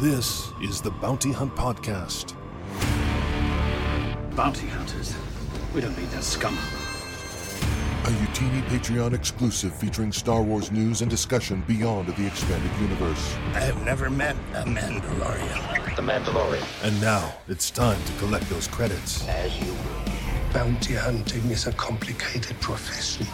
This is the Bounty Hunt Podcast. Bounty hunters. We don't need that scum. A Utini Patreon exclusive featuring Star Wars news and discussion beyond the expanded universe. I have never met a Mandalorian. The Mandalorian. And now it's time to collect those credits. As you will. Bounty hunting is a complicated profession.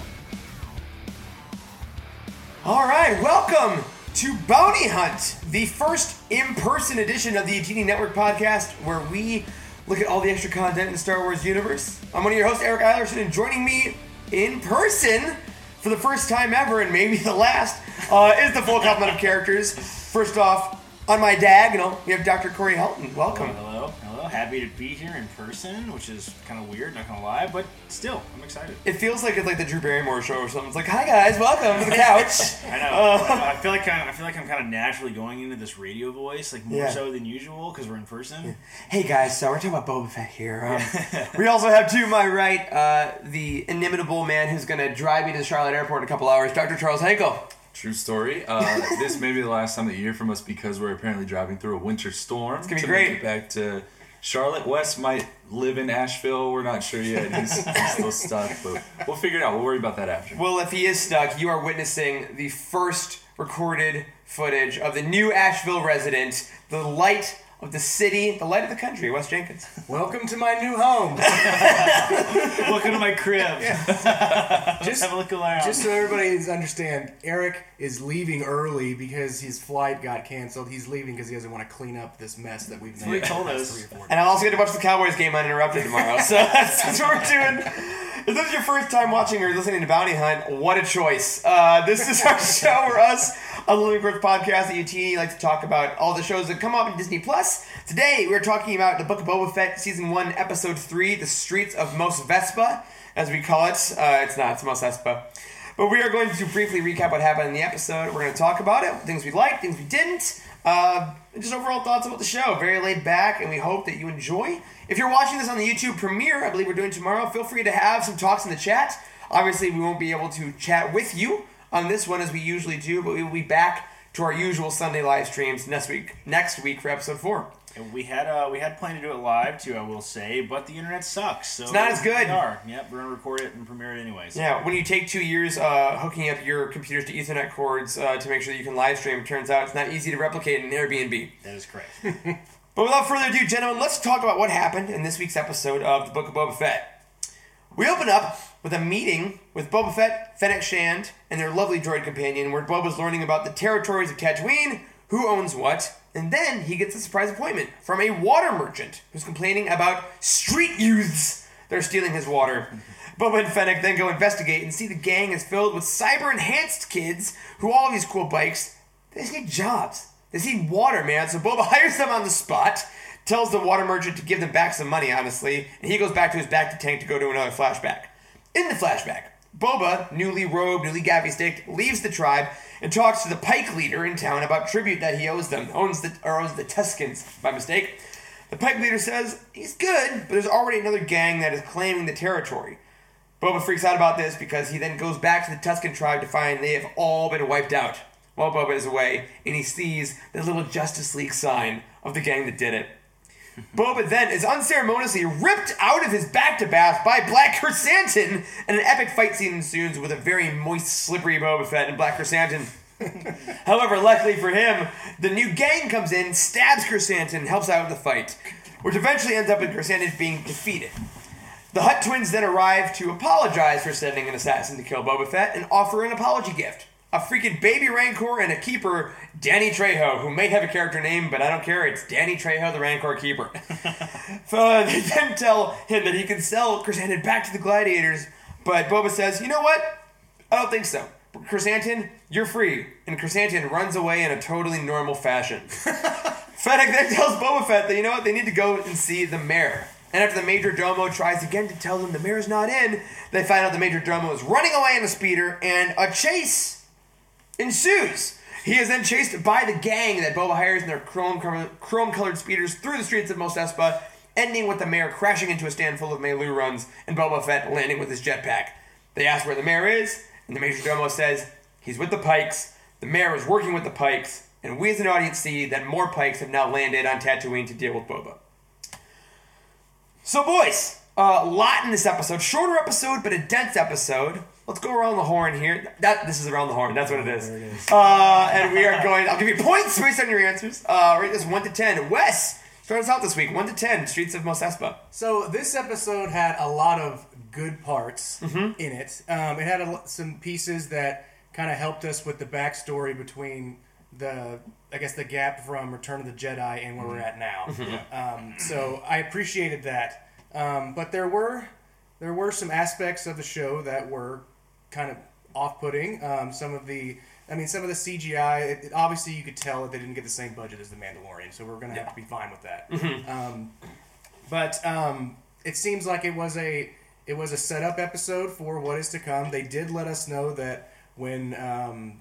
All right, welcome to Bounty Hunt, the first in-person edition of the Utini Network podcast, where we look at all the extra content in the Star Wars universe. I'm one of your hosts, Eric Eilerson, and joining me in person for the first time ever, and maybe the last, uh, is the full complement of characters. First off, on my diagonal, we have Dr. Corey Helton. Welcome. Hello, hello. Happy to be here in person, which is kind of weird, not gonna lie, but still, I'm excited. It feels like it's like the Drew Barrymore show or something. It's like, hi guys, welcome to the couch. I know. I feel like I'm, I feel like I'm kind of naturally going into this radio voice, like more Yeah. so than usual, because we're in person. Hey guys, so we're talking about Boba Fett here. Um, we also have to my right uh, the inimitable man who's going to drive me to the Charlotte airport in a couple hours, Dr. Charles Hankel. True story. Uh, this may be the last time that you hear from us because we're apparently driving through a winter storm. It's gonna be to great. Make it back to Charlotte. West might live in Asheville. We're not sure yet. He's, he's still stuck, but we'll figure it out. We'll worry about that after. Well, if he is stuck, you are witnessing the first recorded footage of the new Asheville resident, the light of the city, the light of the country, Wes Jenkins. Welcome to my new home. Welcome to my crib. Just, Have a look around. just so everybody understand, Eric is leaving early because his flight got canceled. He's leaving because he doesn't want to clean up this mess that we've made. what he told us. three or four And I'm also going to watch the Cowboys game uninterrupted tomorrow. So that's, that's what we're doing. If this is your first time watching or listening to Bounty Hunt, what a choice. Uh, this is our show where us on the Living Growth podcast at UT like to talk about all the shows that come up in Disney Plus. Today we're talking about the Book of Boba Fett, Season 1, Episode 3, The Streets of Mos Vespa, as we call it. Uh, it's not, it's Mos Espa. But we are going to briefly recap what happened in the episode. We're going to talk about it, things we liked, things we didn't, uh, just overall thoughts about the show. Very laid back, and we hope that you enjoy. If you're watching this on the YouTube premiere, I believe we're doing tomorrow, feel free to have some talks in the chat. Obviously, we won't be able to chat with you on this one as we usually do, but we will be back to our usual Sunday live streams next week. Next week for episode four. And we had uh, we had planned to do it live too, I will say, but the internet sucks. So it's not as good. We are. Yep, we're gonna record it and premiere it anyways. Yeah, when you take two years uh, hooking up your computers to Ethernet cords uh, to make sure that you can live stream, it turns out it's not easy to replicate in Airbnb. That is correct. But without further ado, gentlemen, let's talk about what happened in this week's episode of the Book of Boba Fett. We open up with a meeting with Boba Fett, Fennec Shand, and their lovely droid companion, where Boba's learning about the territories of Tatooine, who owns what, and then he gets a surprise appointment from a water merchant who's complaining about street youths. They're stealing his water. Boba and Fennec then go investigate and see the gang is filled with cyber enhanced kids who all have these cool bikes. They just need jobs. They just need water, man. So Boba hires them on the spot, tells the water merchant to give them back some money, honestly, and he goes back to his bacta tank to go to another flashback. In the flashback, Boba, newly robed, newly gaffi sticked, leaves the tribe and talks to the Pyke leader in town about tribute that he owes them, owns the or owes the Tuskens by mistake. The Pyke leader says he's good, but there's already another gang that is claiming the territory. Boba freaks out about this because he then goes back to the Tusken tribe to find they have all been wiped out while Boba is away, and he sees the little Justice League sign of the gang that did it. Boba then is unceremoniously ripped out of his bacta bath by Black Krrsantan, and an epic fight scene ensues with a very moist, slippery Boba Fett and Black Krrsantan. However, luckily for him, the new gang comes in, stabs Krrsantan, and helps out with the fight, which eventually ends up with Krrsantan being defeated. The Hutt twins then arrive to apologize for sending an assassin to kill Boba Fett and offer an apology gift. A freaking baby Rancor and a keeper, Danny Trejo, who may have a character name, but I don't care. It's Danny Trejo, the Rancor keeper. so they then tell him that he can sell Krrsantan back to the gladiators, but Boba says, you know what? I don't think so. Krrsantan, you're free. And Krrsantan runs away in a totally normal fashion. Fennec then tells Boba Fett that, you know what, they need to go and see the mayor. And after the Major Domo tries again to tell them the mayor's not in, they find out the Major Domo is running away in a speeder, and a chase ensues. He is then chased by the gang that Boba hires in their chrome chrome colored speeders through the streets of Mos Espa, ending with the mayor crashing into a stand full of meilooruns and Boba Fett landing with his jetpack. They ask where the mayor is, and the Major Domo says he's with the Pykes. The mayor is working with the Pykes, and we as an audience see that more Pykes have now landed on Tatooine to deal with Boba. So, boys, a lot in this episode. Shorter episode, but a dense episode. Let's go around the horn here. That this is around the horn. That's what it is. Uh, and we are going. I'll give you points based on your answers. Uh, rate this one to ten. Wes, start us out this week. One to ten. Streets of Mos Espa. So this episode had a lot of good parts Mm-hmm. in it. Um, it had a, some pieces that kind of helped us with the backstory between the, I guess, the gap from Return of the Jedi and where we're at now. Um, so I appreciated that. Um, but there were there were some aspects of the show that were kind of off-putting. Um, some of the, I mean, some of the CGI. It, it- obviously, you could tell that they didn't get the same budget as the Mandalorian, so we're gonna have to be fine with that. Um, but um, it seems like it was a it was a setup episode for what is to come. They did let us know that when um,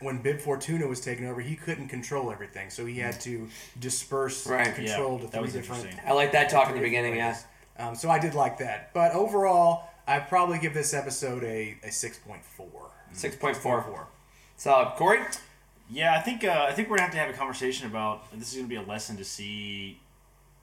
when Bib Fortuna was taken over, he couldn't control everything, so he had to disperse Right. control Yeah, to that three was different. I like that talk in the beginning. Yeah. Um, so I did like that, but overall, I probably give this episode a, a six point four. Six point four. Solid. Corey. Yeah, I think uh, I think we're gonna have to have a conversation about this is gonna be a lesson to see,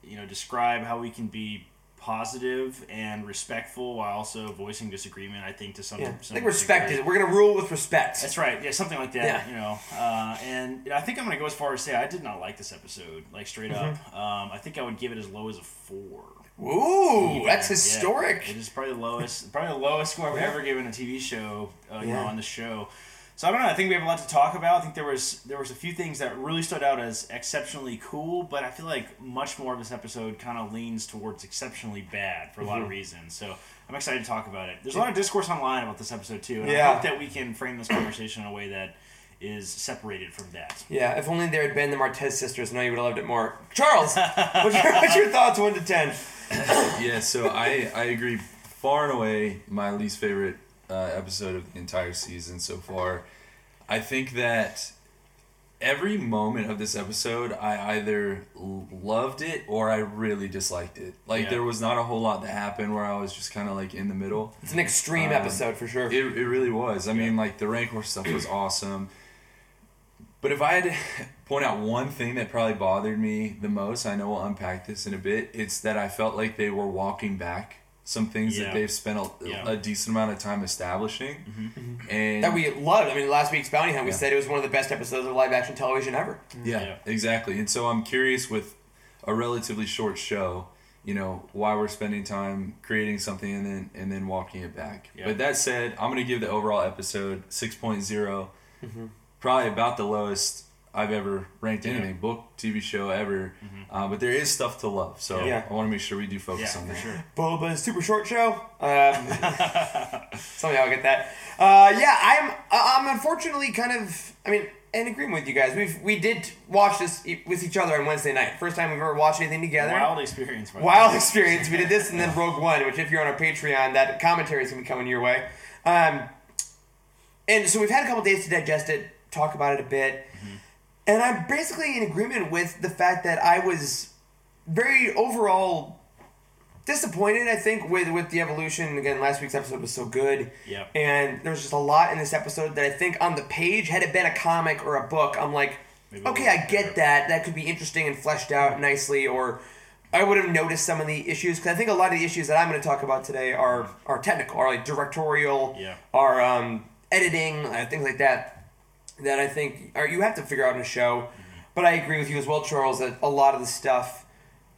you know, describe how we can be positive and respectful while also voicing disagreement. I think to some, Yeah. I think respect degree. is. We're gonna rule with respect. That's right. Yeah, something like that. Yeah. You know, uh, and I think I'm gonna go as far as say I did not like this episode, like straight up. Mm-hmm. Um, I think I would give it as low as a four. Ooh, that's Yeah. historic. It is probably the lowest, probably the lowest score I've Yeah. ever given a TV show. Uh, you Yeah. know, on the show. So I don't know. I think we have a lot to talk about. I think there was there was a few things that really stood out as exceptionally cool, but I feel like much more of this episode kind of leans towards exceptionally bad for a Mm-hmm. lot of reasons. So I'm excited to talk about it. There's a lot of discourse online about this episode too, and Yeah. I hope that we can frame this conversation in a way that is separated from that. Yeah, if only there had been the Martez sisters, I know you would have loved it more. Charles, what's your, what's your thoughts, one to ten? Yeah, so I I agree. Far and away, my least favorite uh, episode of the entire season so far. I think that every moment of this episode, I either loved it or I really disliked it. Like Yeah. there was not a whole lot that happened where I was just kind of like in the middle. It's an extreme Um, episode for sure. It, it really was. I mean, like the Rancor stuff was awesome. But if I had to point out one thing that probably bothered me the most, I know we'll unpack this in a bit. It's that I felt like they were walking back some things Yeah. that they've spent a, Yeah. a decent amount of time establishing, and that we loved. I mean, last week's Bounty Hunt, we Yeah. said it was one of the best episodes of live action television ever. Yeah, Yeah. exactly. And so I'm curious with a relatively short show, you know, why we're spending time creating something and then and then walking it back. Yeah. But that said, I'm gonna give the overall episode 6.0, Mm-hmm. probably about the lowest I've ever ranked Yeah. anything, book, TV show ever. Uh, but there is stuff to love, so Yeah. Yeah. I want to make sure we do focus Yeah, on for that. sure. Boba's super short show. Um, somehow I get that. Uh, yeah, I'm. I- I'm unfortunately kind of. I mean, in agreement with you guys. We we did watch this e- with each other on Wednesday night. First time we've ever watched anything together. Wild experience. by Wild experience. We did this and then Rogue One, which if you're on our Patreon, that commentary is gonna be coming your way. Um, and so we've had a couple days to digest it, talk about it a bit, and I'm basically in agreement with the fact that I was very overall disappointed. I think with with the evolution. Again, last week's episode was so good. Yep. And there was just a lot in this episode that I think on the page, had it been a comic or a book, I'm like, Maybe okay, I get that. That could be interesting and fleshed out nicely, or I would have noticed some of the issues because I think a lot of the issues that I'm going to talk about today are are technical, are like directorial, Yeah. are um, editing, uh, things like that. That I think are you have to figure out in a show. But I agree with you as well, Charles, that a lot of the stuff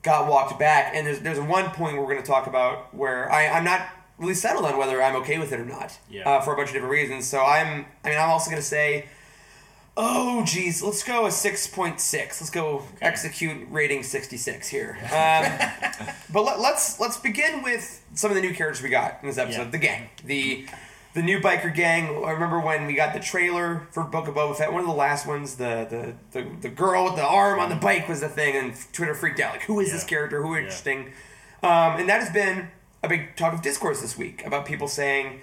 got walked back, and there's there's one point we're going to talk about where I I'm not really settled on whether I'm okay with it or not. Yeah. Uh, for a bunch of different reasons. So I'm I mean I'm also going to say. Oh geez, let's go a six point six. Let's go execute rating sixty six here. Um, but let, let's let's begin with some of the new characters we got in this episode. Yeah. The gang, the the new biker gang. I remember when we got the trailer for Book of Boba Fett. One of the last ones. The the the, the girl with the arm on the bike was the thing, and Twitter freaked out. Like, who is this character? Who interesting? Um, and that has been a big talk of discourse this week about people saying,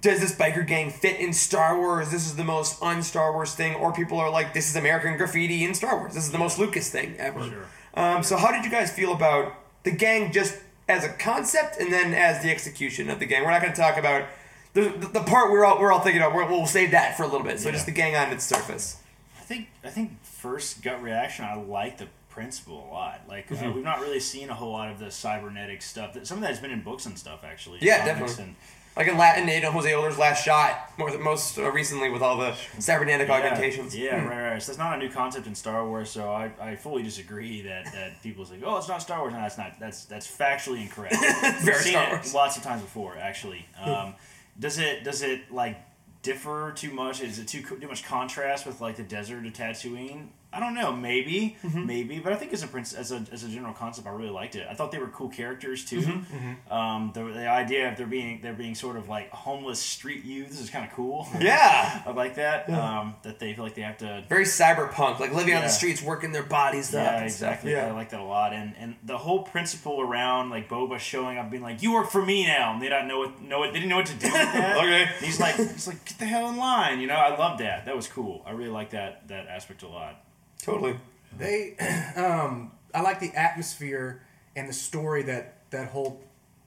does this biker gang fit in Star Wars? This is the most un-Star Wars thing. Or people are like, this is American graffiti in Star Wars. This is the most Lucas thing ever. Sure. Um, so how did you guys feel about the gang just as a concept and then as the execution of the gang? We're not going to talk about the, the, the part we're all, we're all thinking of. We're, we'll save that for a little bit. So just the gang on its surface. I think I think first gut reaction, I like the principle a lot. Like uh, Mm-hmm. we've not really seen a whole lot of the cybernetic stuff. That some of that's been in books and stuff actually. Yeah, comics definitely. And, Like in Latin, Nate Jose Older's last shot, more, most uh, recently with all the cybernetic augmentations. Yeah, right, right. So that's not a new concept in Star Wars. So I, I fully disagree that, that people say, oh, it's not Star Wars. No, that's not. That's that's factually incorrect. Very I've seen Star it Wars. lots of times before, actually. Um, does it does it like differ too much? Is it too too much contrast with like the desert of Tatooine? I don't know. Maybe, Mm-hmm. maybe, but I think as a prince, as a as a general concept, I really liked it. I thought they were cool characters too. Mm-hmm. Um, the, the idea of there being there being sort of like homeless street youths is kind of cool. Yeah. I like that. Um, that they feel like they have to. Very cyberpunk, like living on the streets, working their bodies up. Yeah, and stuff. exactly. I like that a lot, and and the whole principle around like Boba showing up, being like, "You work for me now," and they don't know what know what they didn't know what to do with that. Okay. he's like, he's like, "Get the hell in line," you know. I love that. That was cool. I really like that that aspect a lot. Totally. They, um, I like the atmosphere and the story that that whole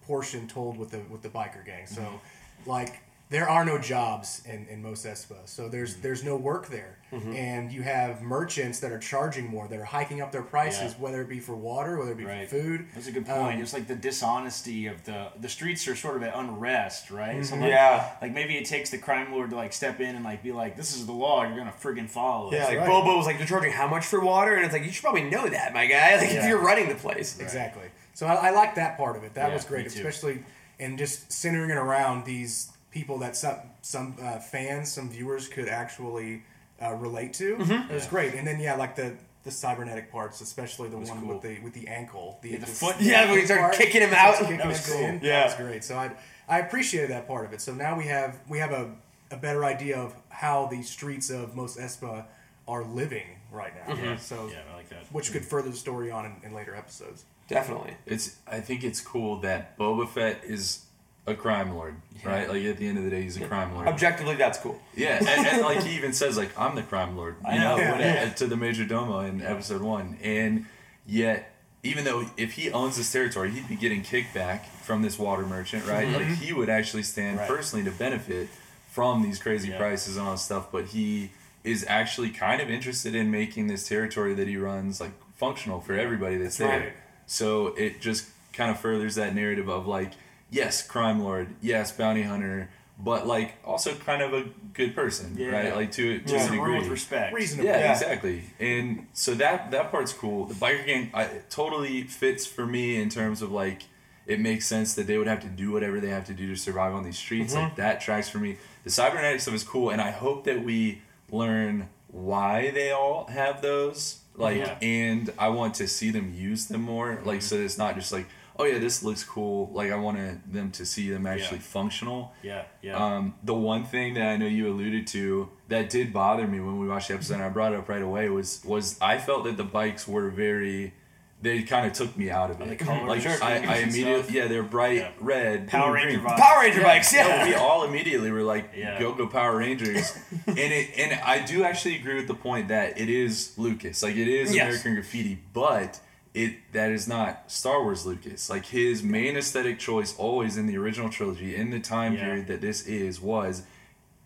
portion told with the with the biker gang. So, Mm-hmm. like, there are no jobs in, in Mos Espa, so there's Mm-hmm. there's no work there, and you have merchants that are charging more, that are hiking up their prices, Yeah. whether it be for water, whether it be Right. for food. That's a good Um, point. it's like the dishonesty of the the streets are sort of at unrest, right? So like, Yeah. like maybe it takes the crime lord to like step in and like be like, "This is the law. You're gonna friggin' follow it." Yeah, like right. Bobo was like, "You're charging how much for water?" And it's like, you should probably know that, my guy. Like, if you're running the place. Exactly. So I, I like that part of it. That Yeah, was great, especially and just centering it around these people that some some uh, fans, some viewers could actually uh, relate to. Mm-hmm. It was great. And then yeah, like the the cybernetic parts, especially the one cool. with the with the ankle, the, the the foot- Yeah, when he started kicking him out. Kicking That was cool. in. Yeah. that was great. So I I appreciated that part of it. So now we have we have a, a better idea of how the streets of Mos Espa are living right now. Mm-hmm. So yeah, I like that. which could further the story on in, in later episodes. Definitely. It's I think it's cool that Boba Fett is a crime lord, right? Like at the end of the day, he's a crime lord. Objectively, that's cool. Yeah, and, and like he even says, like I'm the crime lord, you I know, know, yeah. to the major domo in episode one, and yet even though if he owns this territory, he'd be getting kickback from this water merchant, right? Mm-hmm. Like he would actually stand Right. personally to benefit from these crazy Yeah. prices and all this stuff, but he is actually kind of interested in making this territory that he runs like functional for everybody that's there. right. So it just kind of furthers that narrative of like, yes, crime lord, yes, bounty hunter, but like also kind of a good person, Yeah. right? Like to to Yeah. a rule with degree. respect. Reasonable. Yeah, Yeah. exactly. And so that that part's cool. The biker gang I, totally fits for me in terms of like it makes sense that they would have to do whatever they have to do to survive on these streets. Mm-hmm. Like that tracks for me. The cybernetic stuff is cool, and I hope that we learn why they all have those. Like, Yeah. and I want to see them use them more. Like, mm-hmm. so it's not just like, oh yeah, this looks cool. Like, I want to, them to see them actually Yeah. functional. Yeah, yeah. Um, the one thing that I know you alluded to that did bother me when we watched the episode, and I brought it up right away, was was I felt that the bikes were very, they kind of took me out of it. the colors like I, I immediately, yeah, they're bright Yeah. red, Power Ranger green. Power Ranger bikes, No, yeah. we all immediately were like, Yeah. "Go go Power Rangers," and it and I do actually agree with the point that it is Lucas, like it is Yes. American Graffiti, but it that is not Star Wars Lucas. Like his main aesthetic choice, always in the original trilogy, in the time Yeah. period that this is, was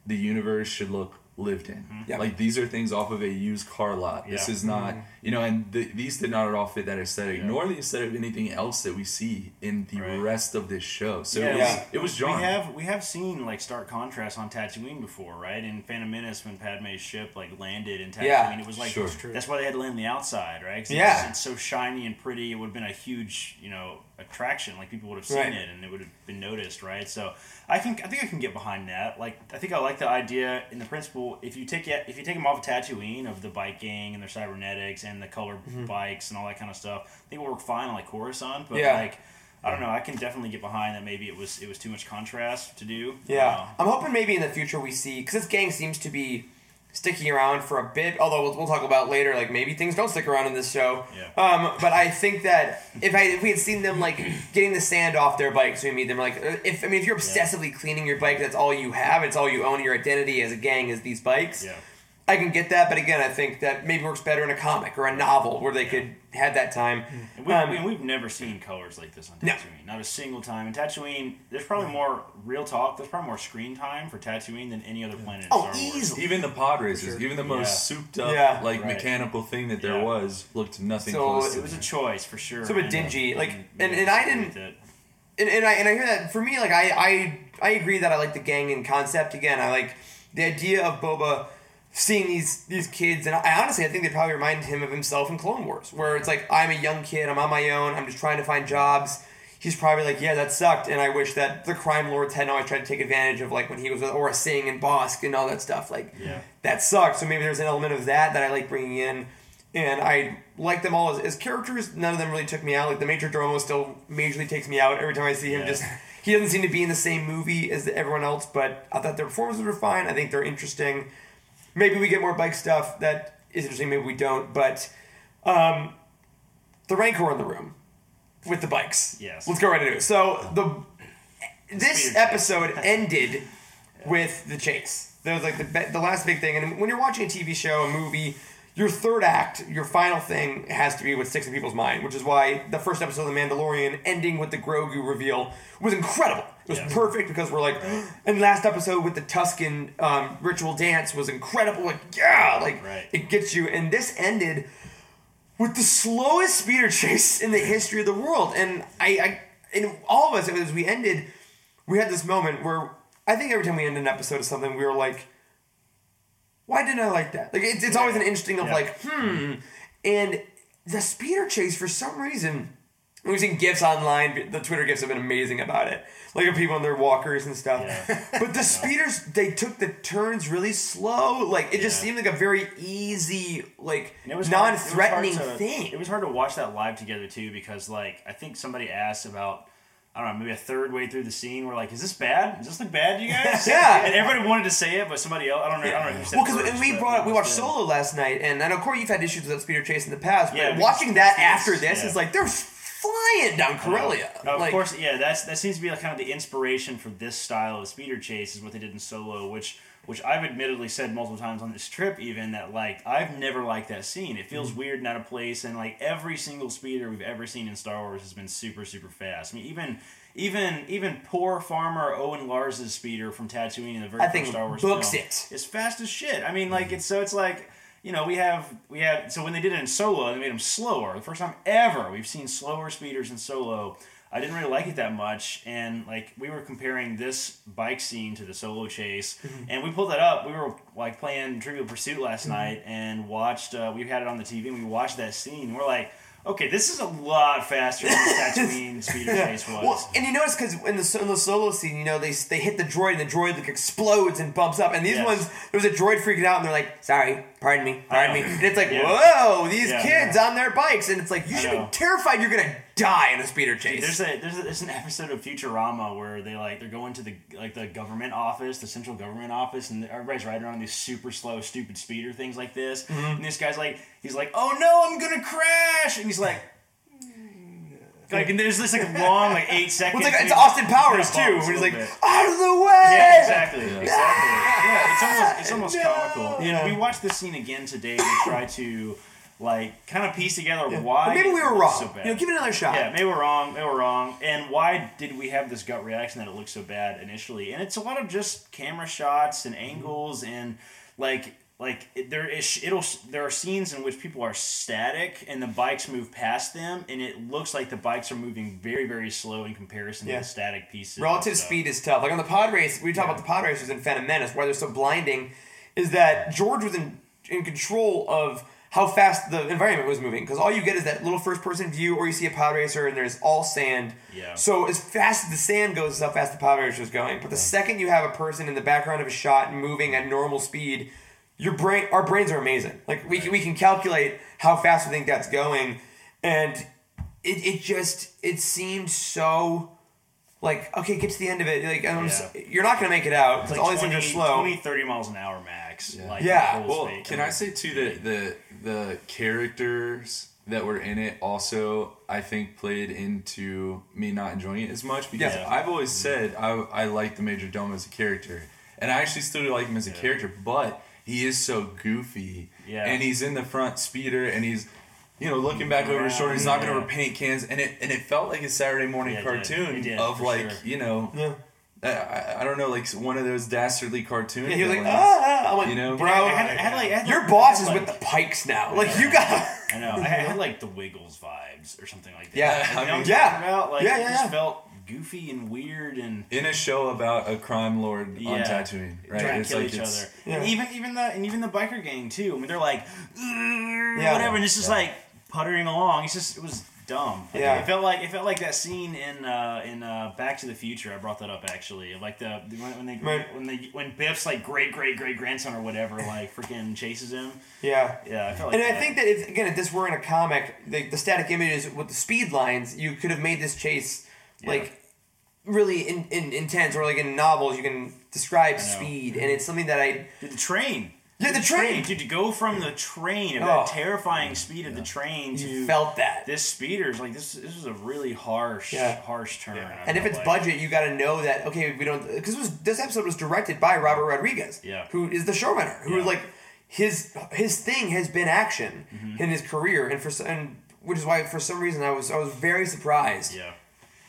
the universe should look lived in. Mm-hmm. Yep. Like these are things off of a used car lot. This is not, mm-hmm. You know, and th- these did not at all fit that aesthetic, Yeah. nor the aesthetic of anything else that we see in the Right. rest of this show. So Yeah. it was, Yeah. it was jarring. We have we have seen like stark contrast on Tatooine before, right? In Phantom Menace, when Padme's ship like landed in Tatooine, Yeah. it was like Sure. that's why they had to land on the outside, right? 'Cause Yeah. it's, it's so shiny and pretty. It would have been a huge, you know, attraction. Like people would have seen Right. it and it would have been noticed, right? So I can I think I can get behind that. Like I think I like the idea in the principle. If you take if you take them off of Tatooine of the bike gang and their cybernetics and the color Mm-hmm. bikes and all that kind of stuff, I think would work fine on like Coruscant. But Yeah. like. I don't know. I can definitely get behind that. Maybe it was it was too much contrast to do. Yeah, Uh, I'm hoping maybe in the future we see because this gang seems to be sticking around for a bit. Although we'll, we'll talk about later, like maybe things don't stick around in this show. Yeah. Um, but I think that if I if we had seen them like getting the sand off their bikes, we meet them like uh, if I mean if you're obsessively cleaning your bike, that's all you have, it's all you own. Your identity as a gang is these bikes. yeah. I can get that, but again, I think that maybe works better in a comic or a novel where they could have that time. And we've, Um, and we've never seen colors like this on No. Tatooine. Not a single time. And Tatooine, there's probably more real talk. There's probably more screen time for Tatooine than any other planet in Oh, Star Wars. easily. Even the pod races, even the most Yeah. souped up, Yeah. like Right. mechanical thing that there Yeah. was, looked nothing So close to It was a choice for sure. So a bit and- dingy, like, and- yeah, and I didn't- and, and I and I hear that for me, like I I I agree that I like the gang in concept. Again, I like the idea of Boba seeing these these kids, and I honestly I think they probably reminded him of himself in Clone Wars, where it's like I'm a young kid, I'm on my own, I'm just trying to find jobs. He's probably like, yeah, that sucked, and I wish that the crime lords hadn't always tried to take advantage of like when he was with Aurra Sing and Bossk and all that stuff. Like, Yeah. that sucked. So maybe there's an element of that that I like bringing in. And I like them all as, as characters. None of them really took me out. Like the Major Domo still majorly takes me out every time I see him. Yeah. Just he doesn't seem to be in the same movie as everyone else. But I thought their performances were fine. I think they're interesting. Maybe we get more bike stuff that is interesting. Maybe we don't. But um, the Rancor in the room with the bikes. Yes. Let's go right into it. So the this episode ended with the chase. That was like the the last big thing. And when you're watching a TV show, a movie, your third act, your final thing has to be what sticks in people's mind, which is why the first episode of The Mandalorian ending with the Grogu reveal was incredible. It was Yeah. perfect because we're like, and last episode with the Tusken um, ritual dance was incredible. Like, yeah, like Right. it gets you. And this ended with the slowest speeder chase in the history of the world. And I, I and all of us, as we ended, we had this moment where I think every time we end an episode of something, we were like, why didn't I like that? Like it's, it's always an interesting of Yeah. like, hmm. And the speeder chase for some reason, we've seen gifs online. The Twitter gifs have been amazing about it, like of people on their walkers and stuff. Yeah. But the speeders, they took the turns really slow. Like it just seemed like a very easy, like was hard- it non-threatening to- thing. It was hard to watch that live together too because like I think somebody asked about I don't know maybe a third way through the scene we're like is this bad? Does this look bad to you guys? Yeah. And everybody wanted to say it, but somebody else I don't know. I don't know who said Well, because we brought we watched. Solo last night, and I know Corey, you've had issues with that speeder chase in the past, but Yeah, watching that after this yeah. is like they're flying down uh-huh. Corellia. Of like, course, yeah. That's that seems to be like kind of the inspiration for this style of speeder chase is what they did in Solo, which which I've admittedly said multiple times on this trip, even that like I've never liked that scene. It feels mm-hmm. weird and out of place, and like every single speeder we've ever seen in Star Wars has been super super fast. I mean, even. Even even poor farmer Owen Lars's speeder from Tatooine in the very I first think Star Wars books film it. is fast as shit. I mean, like mm-hmm. it's so it's like you know we have we have so when they did it in Solo, they made them slower. The first time ever we've seen slower speeders in Solo. I didn't really like it that much, and like we were comparing this bike scene to the Solo chase, Mm-hmm. and we pulled that up. We were like playing Trivial Pursuit last night and watched. Uh, we had it on the TV, and we watched that scene. And we're like. Okay, this is a lot faster than the Tatooine speeder chase was. Well, and you notice because in the in the solo scene, you know, they they hit the droid and the droid like explodes and bumps up, and these Yes. ones there was a droid freaking out and they're like, "Sorry, pardon me, pardon me," and it's like, Yeah. "Whoa, these Yeah. kids on their bikes," and it's like you should be terrified you're gonna die in a speeder chase. There's a there's a, there's an episode of Futurama where they like they're going to the like the government office, the central government office, and everybody's riding around these super slow, stupid speeder things like this. Mm-hmm. And this guy's like, he's like, "Oh no, I'm gonna crash!" And he's like. Like and there's this like long like eight seconds. Well, it's like it's Austin Powers too, bumps a when he's like, bit. "Out of the way!" Yeah, exactly, exactly. Yeah, it's almost it's almost No. comical. Yeah. And we watched this scene again today to try to like kind of piece together why. But maybe we were wrong. So bad. you know, give it another shot. Yeah, maybe we're wrong. Maybe we're wrong. And why did we have this gut reaction that it looked so bad initially? And it's a lot of just camera shots and angles and like like there is it'll there are scenes in which people are static and the bikes move past them and it looks like the bikes are moving very very slow in comparison Yeah. to the static pieces. Relative speed is tough. Like on the pod race, we talk about the pod racers in Phantom Menace, why they're so blinding, is that George was in in control of how fast the environment was moving. Because all you get is that little first person view, or you see a pod racer and there's all sand. Yeah. So as fast as the sand goes, is how fast the pod racer is going. But the second you have a person in the background of a shot moving at normal speed, your brain, our brains are amazing. Like we can, we can calculate how fast we think that's going, and it, it just it seemed so like okay, get to the end of it. Like I'm s- Yeah. you're not gonna make it out because Like all these things are 20 slow. 20, 30 miles an hour max. Like, Yeah. Well, speed. can I say too that the the characters that were in it also I think played into me not enjoying it as much because Yeah. I've always mm-hmm. said I I like the Major Domo as a character and I actually still like him as a character, but he is so goofy. Yeah. And he's in the front speeder and he's you know, looking back over his shoulder, he's knocking Yeah. over paint cans, and it and it felt like a Saturday morning Yeah, it did. cartoon did, of like sure. you know, Yeah. I, I, I don't know, like one of those dastardly cartoon. Yeah, he was like, villains. ah, I'm like, You know? bro, I had, I had like I had, your I boss is like, with the Pykes now. Like, you got. I know. I had like the Wiggles vibes or something like that. Yeah, Like, you know I mean- yeah. about? Like, Yeah, it yeah, just yeah. felt goofy and weird and in a show about a crime lord on Yeah. Tatooine, right? trying to kill like each other. Yeah. And even even the and even the biker gang too. I mean, they're like Yeah. whatever, and it's just like puttering along. It's just it was dumb. Like, Yeah. It felt like it felt like that scene in uh, in uh, Back to the Future. I brought that up actually. Like the when, when they Right. when they when Biff's like great great great grandson or whatever like freaking chases him. Yeah. Yeah, I felt like And I think that if again, if this were in a comic, the, the static images with the speed lines, you could have made this chase like really in, in, intense, or like in novels, you can describe speed, and it's something that I Dude, the train. yeah, the train, Dude, to go from the train of Oh. that terrifying speed of the train to you felt that. this speeder's like this. This was a really harsh, Yeah. harsh turn. I And if it's like. budget, you got to know that okay, we don't because was this episode was directed by Robert Rodriguez, Yeah. who is the showrunner, who Yeah. like his his thing has been action Mm-hmm. in his career, and for and which is why for some reason I was I was very surprised. Yeah.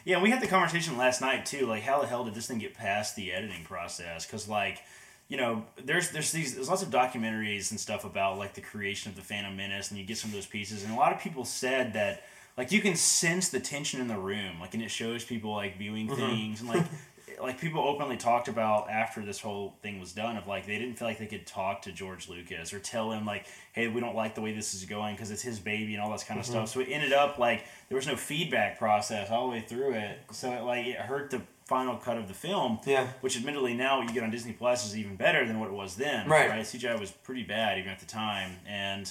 Yeah, we had the conversation last night too. Like, how the hell did this thing get past the editing process? Because, like, you know, there's there's these there's lots of documentaries and stuff about like the creation of the Phantom Menace, and you get some of those pieces, and a lot of people said that like you can sense the tension in the room, like, and it shows people like viewing mm-hmm. things, and like like people openly talked about after this whole thing was done of like they didn't feel like they could talk to George Lucas or tell him like hey we don't like the way this is going because it's his baby and all this kind of mm-hmm. stuff. So it ended up like there was no feedback process all the way through it. So it like it hurt the final cut of the film Yeah. which admittedly now what you get on Disney Plus is even better than what it was then Right. right? CGI was pretty bad even at the time. And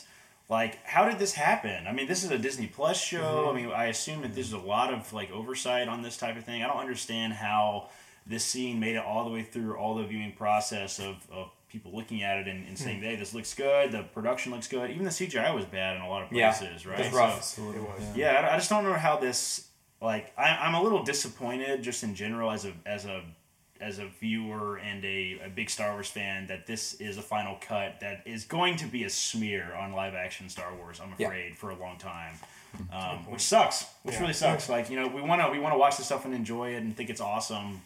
like how did this happen? I mean this is a disney plus show. Mm-hmm. I mean i assume that there's a lot of like oversight on this type of thing. I don't understand how this scene made it all the way through all the viewing process of, of people looking at it and, and hmm. saying hey this looks good the production looks good even the cgi was bad in a lot of Yeah, places right it's rough. So- yeah, I, I just don't know how this. Like, I, I'm a little disappointed just in general as a as a as a viewer and a, a big Star Wars fan that this is a final cut that is going to be a smear on live action Star Wars. I'm Yeah. afraid for a long time, um, which sucks. Which really sucks. Like you know, we want to we want to watch this stuff and enjoy it and think it's awesome.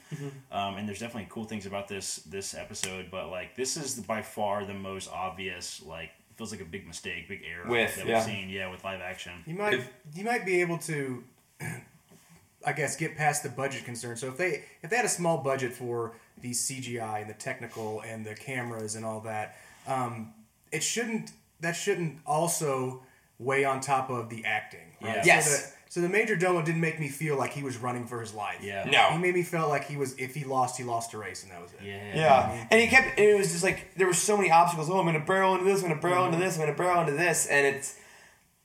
Um, and there's definitely cool things about this this episode, but like this is by far the most obvious. Like feels like a big mistake, big error With, that yeah. we've seen. Yeah, with live action. You might If- you might be able to, I guess, get past the budget concern. So if they if they had a small budget for the CGI and the technical and the cameras and all that, um, it shouldn't that shouldn't also weigh on top of the acting. Right? Yeah. Yes. So the, so the major domo didn't make me feel like he was running for his life. Yeah. No. He made me feel like he was. If he lost, he lost a race, and that was it. Yeah. Yeah, and he kept. And it was just like there were so many obstacles. Oh, I'm gonna barrel into this. I'm gonna barrel into mm-hmm. this. I'm gonna barrel into this, and it's.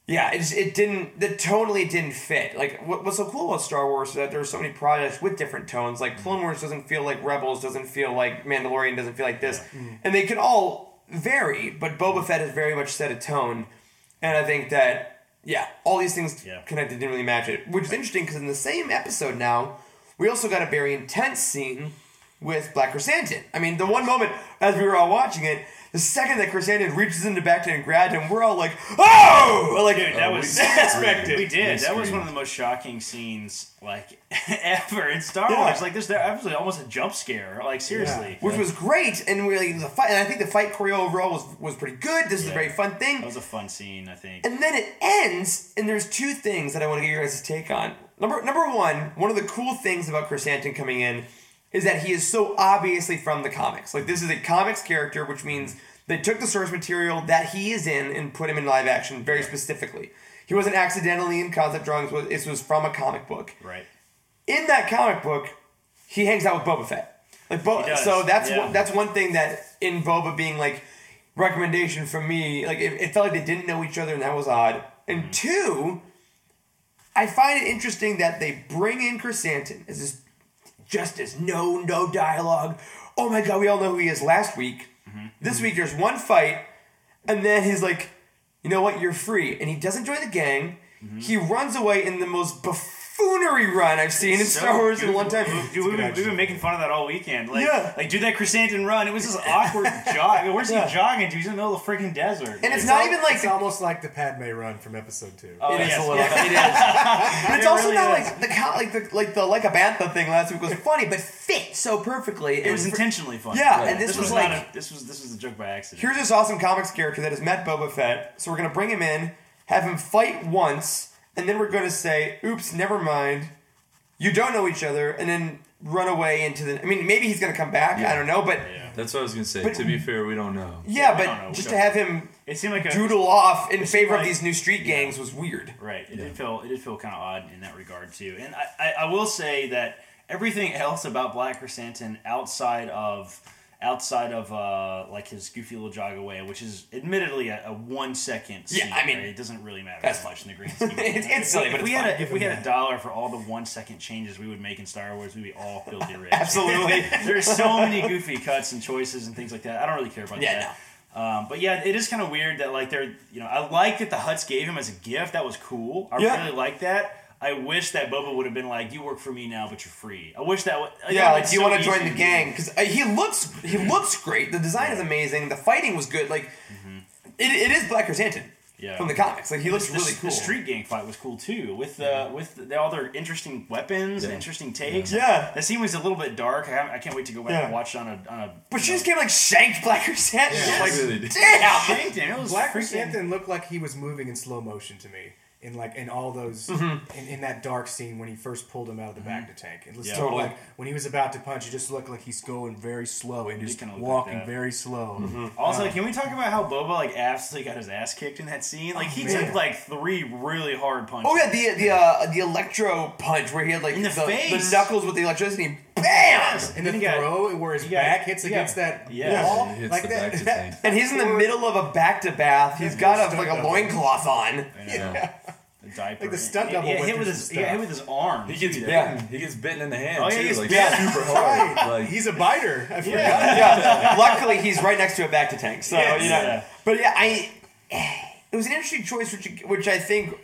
Yeah, it just, it didn't. The totally didn't fit. Like what, what's so cool about Star Wars is that there are so many projects with different tones. Like mm-hmm. Clone Wars doesn't feel like Rebels, doesn't feel like Mandalorian, doesn't feel like this, mm-hmm. and they can all vary. But Boba Fett has very much set a tone, and I think that yeah, all these things Yeah. connected didn't really match it, which is interesting because in the same episode now, we also got a very intense scene with Black Krrsantan. I mean, the one moment as we were all watching it, the second that Chris Krrsantan reaches into back and grabbed him, we're all like, "Oh!" Like Dude, that we- was unexpected. We did. We that was one of the most shocking scenes like ever in Star Yeah. Wars. Like this, there was almost a jump scare. Like seriously, which was great, and really the fight. And I think the fight choreo overall was was pretty good. This is a very fun thing. that was a fun scene. I think. And then it ends, and there's two things that I want to get your guys' take on. Number number one, one of the cool things about Chris Krrsantan coming in is that he is so obviously from the comics. Like this is a comics character, which means they took the source material that he is in and put him in live action very specifically. He wasn't accidentally in concept drawings. but This was from a comic book. right. In that comic book, he hangs out with Boba Fett. Like Bo- so that's yeah. one, that's one thing that in Boba being like recommendation from me, like it, it felt like they didn't know each other and that was odd. And Mm-hmm. two, I find it interesting that they bring in Krrsantan as this just as no no dialogue. Oh my god, we all know who he is. Last week, Mm-hmm. this week there's one fight, and then he's like, you know what, you're free, and he doesn't join the gang. Mm-hmm. He runs away in the most buffoonery run I've seen in So Star Wars in one time. Dude, we've, been, we've been making fun of that all weekend. Like, Yeah. like do that Krrsantan run. It was this awkward jog. Where's Yeah. he jogging to? He's in the middle of the freaking desert. And it's not al- even like it's the- almost like the Padme run from episode two. Oh, It is yes, a little. yes. It is. But it's It also really not is. like the count, like the like the like a bantha thing last week was funny, but fit so perfectly. It was And intentionally funny. Yeah, and this was not like- a, this was this was a joke by accident. Here's this awesome comics character that has met Boba Fett, so we're gonna bring him in, have him fight once, and then we're gonna say, "Oops, never mind, you don't know each other," and then run away into the. I mean, maybe he's gonna come back. I don't know, but yeah, yeah. That's what I was gonna say. But- to be fair, we don't know. Yeah, we but know, just to have him It seemed like a doodle off in favor of these new street gangs was weird. Right. It did feel it did feel kind of odd in that regard too. And I, I, I will say that everything else about Black Krrsantan outside of outside of uh, like his goofy little jog away, which is admittedly a, a one second Yeah, scene. I mean, right? it doesn't really matter that's that much in the green scheme. It's- it's silly, If but we it's had a, if we had a dollar for all the one second changes we would make in Star Wars, we'd be all filthy rich. Absolutely. There's so many goofy cuts and choices and things like that. I don't really care about Yeah, that. Um, but yeah, it is kind of weird that like they're you know I like that the Hutts gave him as a gift. That was cool. I Yeah. really like that. I wish that Boba would have been like, "You work for me now, but you're free." I wish that. Would, Yeah, would've like do you been want to join the gang? Because he looks he looks great. The design is amazing. The fighting was good. Like it, it is Black Krrsantan Mm-hmm. Yeah. from the comics. Like he looks The, really cool. the street gang fight was cool too, with uh, with the, all their interesting weapons and interesting takes. Yeah. that scene was a little bit dark. I, I can't wait to go back Yeah. and watch it on a on a. But she you just know, came like shanked Black Krrsantan. Yeah, like, really did. damn. shanked him. It was Black freaking- Krrsantan looked like he was moving in slow motion to me. In like in all those Mm-hmm. in, in that dark scene when he first pulled him out of the bacta tank. It was Yeah. so, Totally. like when he was about to punch, it just looked like he's going very slow and He just kinda looked like walking very slow. Mm-hmm. Also, can we talk about how Boba like absolutely got his ass kicked in that scene? Like he took like three really hard punches. Oh yeah, the the uh, the electro punch where he had like In the the, face. the knuckles with the electricity. Bam! And the Then got- throw where his he got- back hits he got- against that yeah. wall, hits like the that. back. And he's in the middle of a bacta bath. He's got a, like a Stunt double. loincloth on. Yeah. The diaper. Like the stunt He- double He, hit with his some he hit with his arm. He gets bitten. Yeah. He gets bitten in the hand Oh, yeah, too, he's like bitten. super hard. Like He's a biter. I forgot. yeah. Luckily, he's right next to a bacta tank. So Yes. you know. Yeah. But yeah, I. It was an interesting choice, which which I think,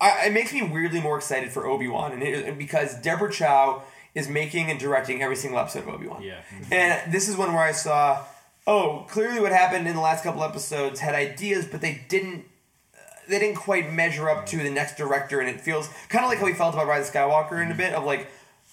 I, it makes me weirdly more excited for Obi Wan, and it, because Deborah Chow is making and directing every single episode of Obi Wan. Yeah. Mm-hmm. And this is one where I saw, oh, clearly what happened in the last couple episodes had ideas, but they didn't. They didn't quite measure up to the next director, and it feels kind of like how we felt about Rise of Skywalker in a mm-hmm. bit of like,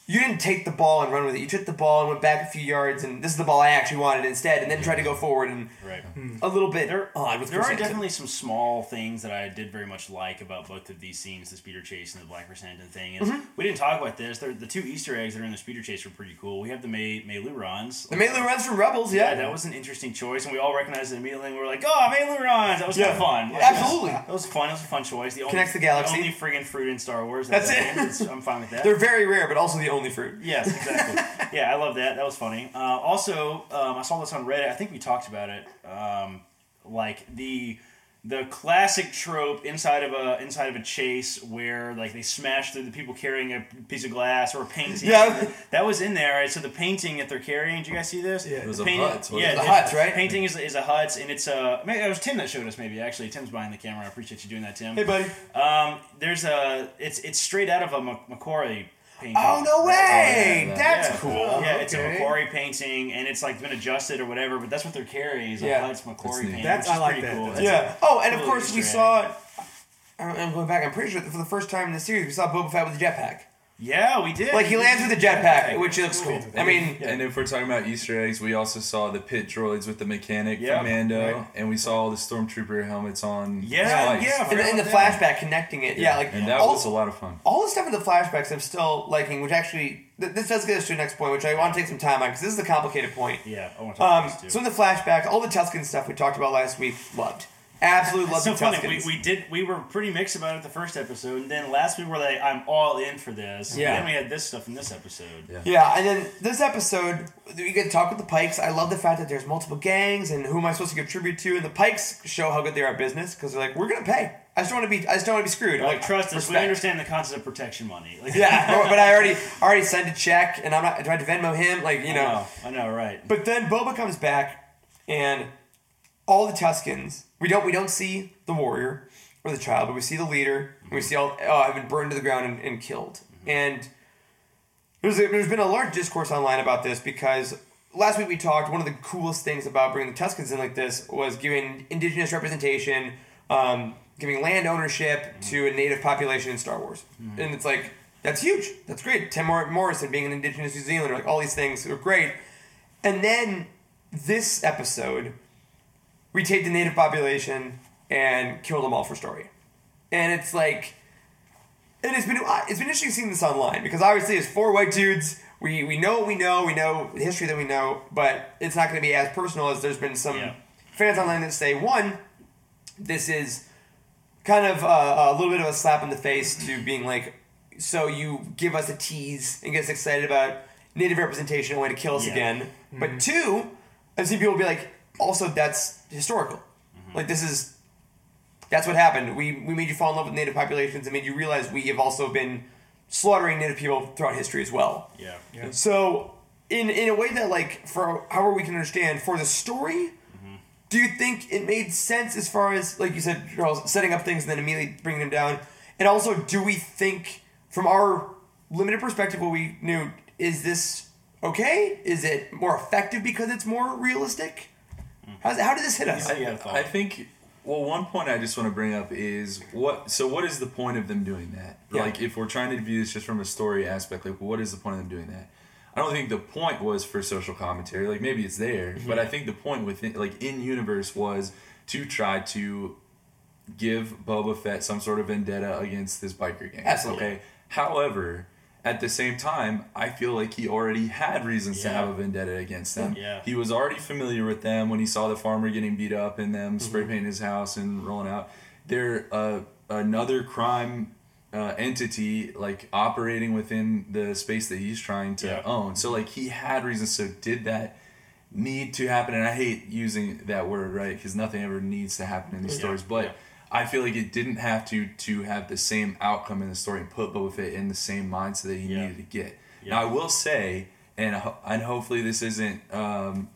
you didn't take the ball and run with it. You took the ball and went back a few yards, and this is the ball I actually wanted instead, and then tried to go forward and Right. a little bit There, odd with there are definitely some small things that I did very much like about both of these scenes, the speeder chase and the Black Krrsantan thing. And Mm-hmm. we didn't talk about this. They're, the two Easter eggs that are in the speeder chase are pretty cool. We have the May meilooruns. The meilooruns from Rebels, yeah. Yeah, that was an interesting choice, and we all recognized it immediately. And we were like, "Oh, meilooruns!" That was kind Yeah. of fun. Like, Absolutely. that was fun. It was a fun choice. The only, Connects the galaxy. only friggin' fruit in Star Wars. That's that it. is. I'm fine with that. They're very rare, but also the only fruit. Yes, exactly. yeah, I love that. That was funny. Uh, also, um, I saw this on Reddit. I think we talked about it. Um, like the the classic trope inside of a inside of a chase where like they smash through the people carrying a piece of glass or a painting. Yeah. that was in there. Right? So the painting that they're carrying. Did you guys see this? Yeah. It was The a painting- Hutts, wasn't Yeah. The the Hutts, right? Painting is, is a Hutts, and it's a. Maybe it was Tim that showed us. Maybe actually, Tim's behind the camera. I appreciate you doing that, Tim. Hey, buddy. Um, there's a. It's it's straight out of a Mac- McQuarrie painting. Oh, no oh, way! yeah, That's Yeah. cool. Yeah, it's a Okay. McQuarrie painting, and it's like been adjusted or whatever. But that's what they're carrying. Is Yeah. a Hutts McQuarrie painting. That's- which is I like pretty that, cool. That's Yeah. a Oh, and of course we saw. egg. I'm going back. I'm pretty sure for the first time in the series, we saw Boba Fett with a jetpack. Yeah, we did. Like he lands with a jetpack, which looks cool. I mean, And if we're talking about Easter eggs, we also saw the pit droids with the mechanic Yeah, from Mando, right. and we saw all the stormtrooper helmets on. Yeah, spikes. yeah, and, and the flashback connecting it. Yeah, like and that all, was a lot of fun. all the stuff in the flashbacks I'm still liking, which actually th- this does get us to the next point, which I want to take some time on because this is the complicated point. Yeah, I want to talk Um, about this so in the flashback, all the Tusken stuff we talked about last week, loved. Absolutely loved so the funny. Tuskens. We, we did. We were pretty mixed about it the first episode, and then last week we were like, "I'm all in for this." Yeah. And then we had this stuff in this episode. Yeah. Yeah, and then this episode, we get to talk with the Pykes. I love the fact that there's multiple gangs, and who am I supposed to give tribute to? And the Pykes show how good they are at business because they're like, we're gonna pay. I just don't want to be. I just don't want to be screwed. Like, like, trust us. We understand the concept of protection money. Like, Yeah, but- but I already already sent a check, and I'm not. Do I have to Venmo him? Like you I know. know. I know. Right. But then Boba comes back, and all the Tuskens. We don't we don't see the warrior or the child, but we see the leader. And we mm-hmm. see all oh, have been burned to the ground and, and killed. Mm-hmm. And there's, a, there's been a large discourse online about this because last week we talked, one of the coolest things about bringing the Tuskens in like this was giving indigenous representation, um, giving land ownership mm-hmm. to a native population in Star Wars. And it's like, that's huge. That's great. Tim Morrison being an indigenous New Zealander, like all these things are great. And then this episode, we take the native population and kill them all for story. And it's like, and it's been it's been interesting seeing this online because obviously it's four white dudes. We we know what we know, we know the history that we know, but it's not going to be as personal as there's been some Yeah. fans online that say one, this is kind of a, a little bit of a slap in the face to being like, so you give us a tease and get us excited about native representation, and way to kill us Yeah. again. But mm-hmm. two, I've seen people be like, also that's historical. Mm-hmm. Like this is that's what happened. We we made you fall in love with native populations and made you realize we have also been slaughtering native people throughout history as well. Yeah. So in in a way that like for however we can understand for the story, mm-hmm. do you think it made sense as far as like you said, Charles, setting up things and then immediately bringing them down? And also, do we think from our limited perspective, what we knew, is this okay? Is it more effective because it's more realistic? How's, how did this hit us? I got a thought. I think. Well, one point I just want to bring up is what. So, what is the point of them doing that? Yeah. Like, if we're trying to view this just from a story aspect, like, what is the point of them doing that? I don't think the point was for social commentary. Like, maybe it's there, Mm-hmm. but I think the point within, like, in universe was to try to give Boba Fett some sort of vendetta against this biker gang. Absolutely. Okay. However, at the same time, I feel like he already had reasons to have a vendetta against them. Yeah. He was already familiar with them when he saw the farmer getting beat up and them spray Mm-hmm. painting his house and rolling out. They're uh, another crime uh, entity like operating within the space that he's trying to Yeah. own. So like he had reasons. So did that need to happen? And I hate using that word, right? Because nothing ever needs to happen in these Yeah. stories. But Yeah. I feel like it didn't have to to have the same outcome in the story and put Boba Fett in the same mindset that he Yeah. needed to get. Yeah. Now I will say, and and hopefully this isn't um,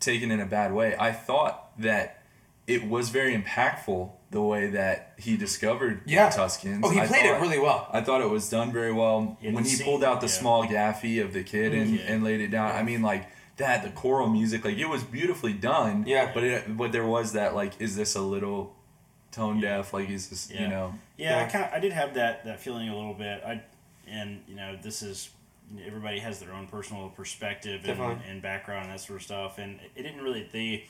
taken in a bad way. I thought that it was very impactful the way that he discovered Yeah. the Tuskens. Oh, he I played it really well. I thought it was done very well when he pulled out the yeah. small gaffi of the kid and, and laid it down. I mean, like that, the choral music, like it was beautifully done. Yeah. But it, but there was that like, is this a little tone deaf? Like, he's just, Yeah. you know? Yeah, I kind of I did have that that feeling a little bit. I and you know this is everybody has their own personal perspective and, and background and that sort of stuff, and it didn't really the.